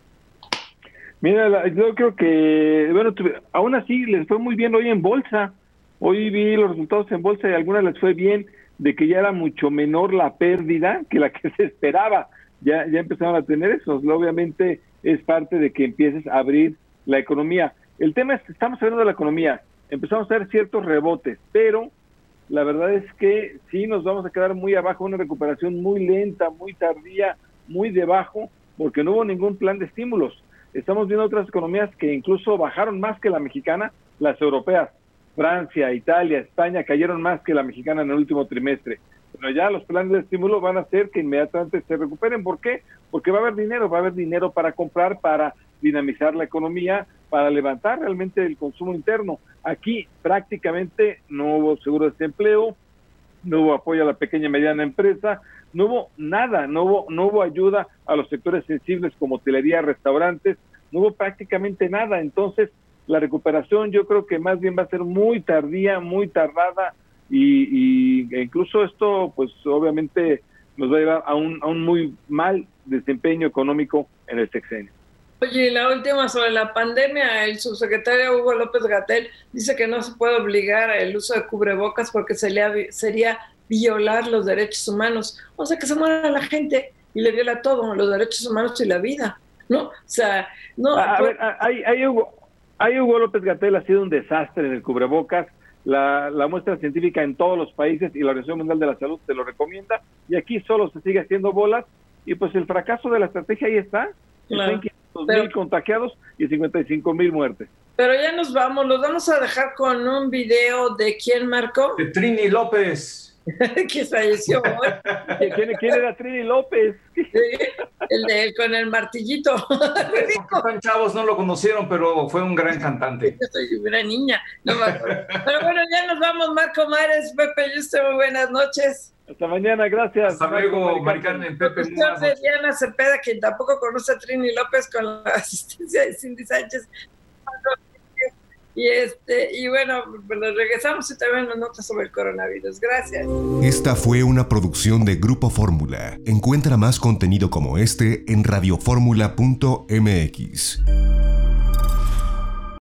Mira, yo creo que, bueno, aún así les fue muy bien hoy en bolsa. Hoy vi los resultados en bolsa y algunas les fue bien de que ya era mucho menor la pérdida que la que se esperaba. Ya, ya empezaron a tener eso. Obviamente es parte de que empieces a abrir la economía. El tema es que estamos hablando de la economía. Empezamos a ver ciertos rebotes, pero la verdad es que sí nos vamos a quedar muy abajo, una recuperación muy lenta, muy tardía, muy debajo, porque no hubo ningún plan de estímulos. Estamos viendo otras economías que incluso bajaron más que la mexicana, las europeas. Francia, Italia, España cayeron más que la mexicana en el último trimestre. Pero ya los planes de estímulo van a hacer que inmediatamente se recuperen. ¿Por qué? Porque va a haber dinero, va a haber dinero para comprar, para dinamizar la economía, para levantar realmente el consumo interno. Aquí prácticamente no hubo seguro de desempleo, no hubo apoyo a la pequeña y mediana empresa, no hubo nada, no hubo, no hubo ayuda a los sectores sensibles como hotelería, restaurantes, no hubo prácticamente nada. Entonces, la recuperación yo creo que más bien va a ser muy tardía, muy tardada y, e incluso esto, pues obviamente nos va a llevar a un, a un muy mal desempeño económico en el sexenio. Oye, la última sobre la pandemia, el subsecretario Hugo López Gatel dice que no se puede obligar al uso de cubrebocas porque sería, sería violar los derechos humanos. O sea, que se muera la gente y le viola todo, los derechos humanos y la vida, ¿no? O sea, no... A, ver, ahí, Hugo, Hugo López Gatel ha sido un desastre en el cubrebocas. La, la, muestra científica en todos los países y la Organización Mundial de la Salud te lo recomienda. Y aquí solo se sigue haciendo bolas. Y pues el fracaso de la estrategia ahí está. Claro mil contagiados y 55 mil muertes. Pero ya nos vamos, los vamos a dejar con un video de quién marcó. De Trini López. que falleció hoy. ¿Quién, era Trini López? el de con el martillito. Los chavos no lo conocieron, pero fue un gran cantante. Yo soy una niña. pero bueno, ya nos vamos, Marco Mares, Pepe y usted, muy buenas noches. Hasta mañana, gracias. Hasta luego, Maricarmen, Pepe. Diana Cepeda, quien tampoco conoce a Trini López con la asistencia de Cindy Sánchez. Y este, y bueno, nos regresamos y también nos notas sobre el coronavirus. Gracias. Esta fue una producción de Grupo Fórmula. Encuentra más contenido como este en radioformula.mx.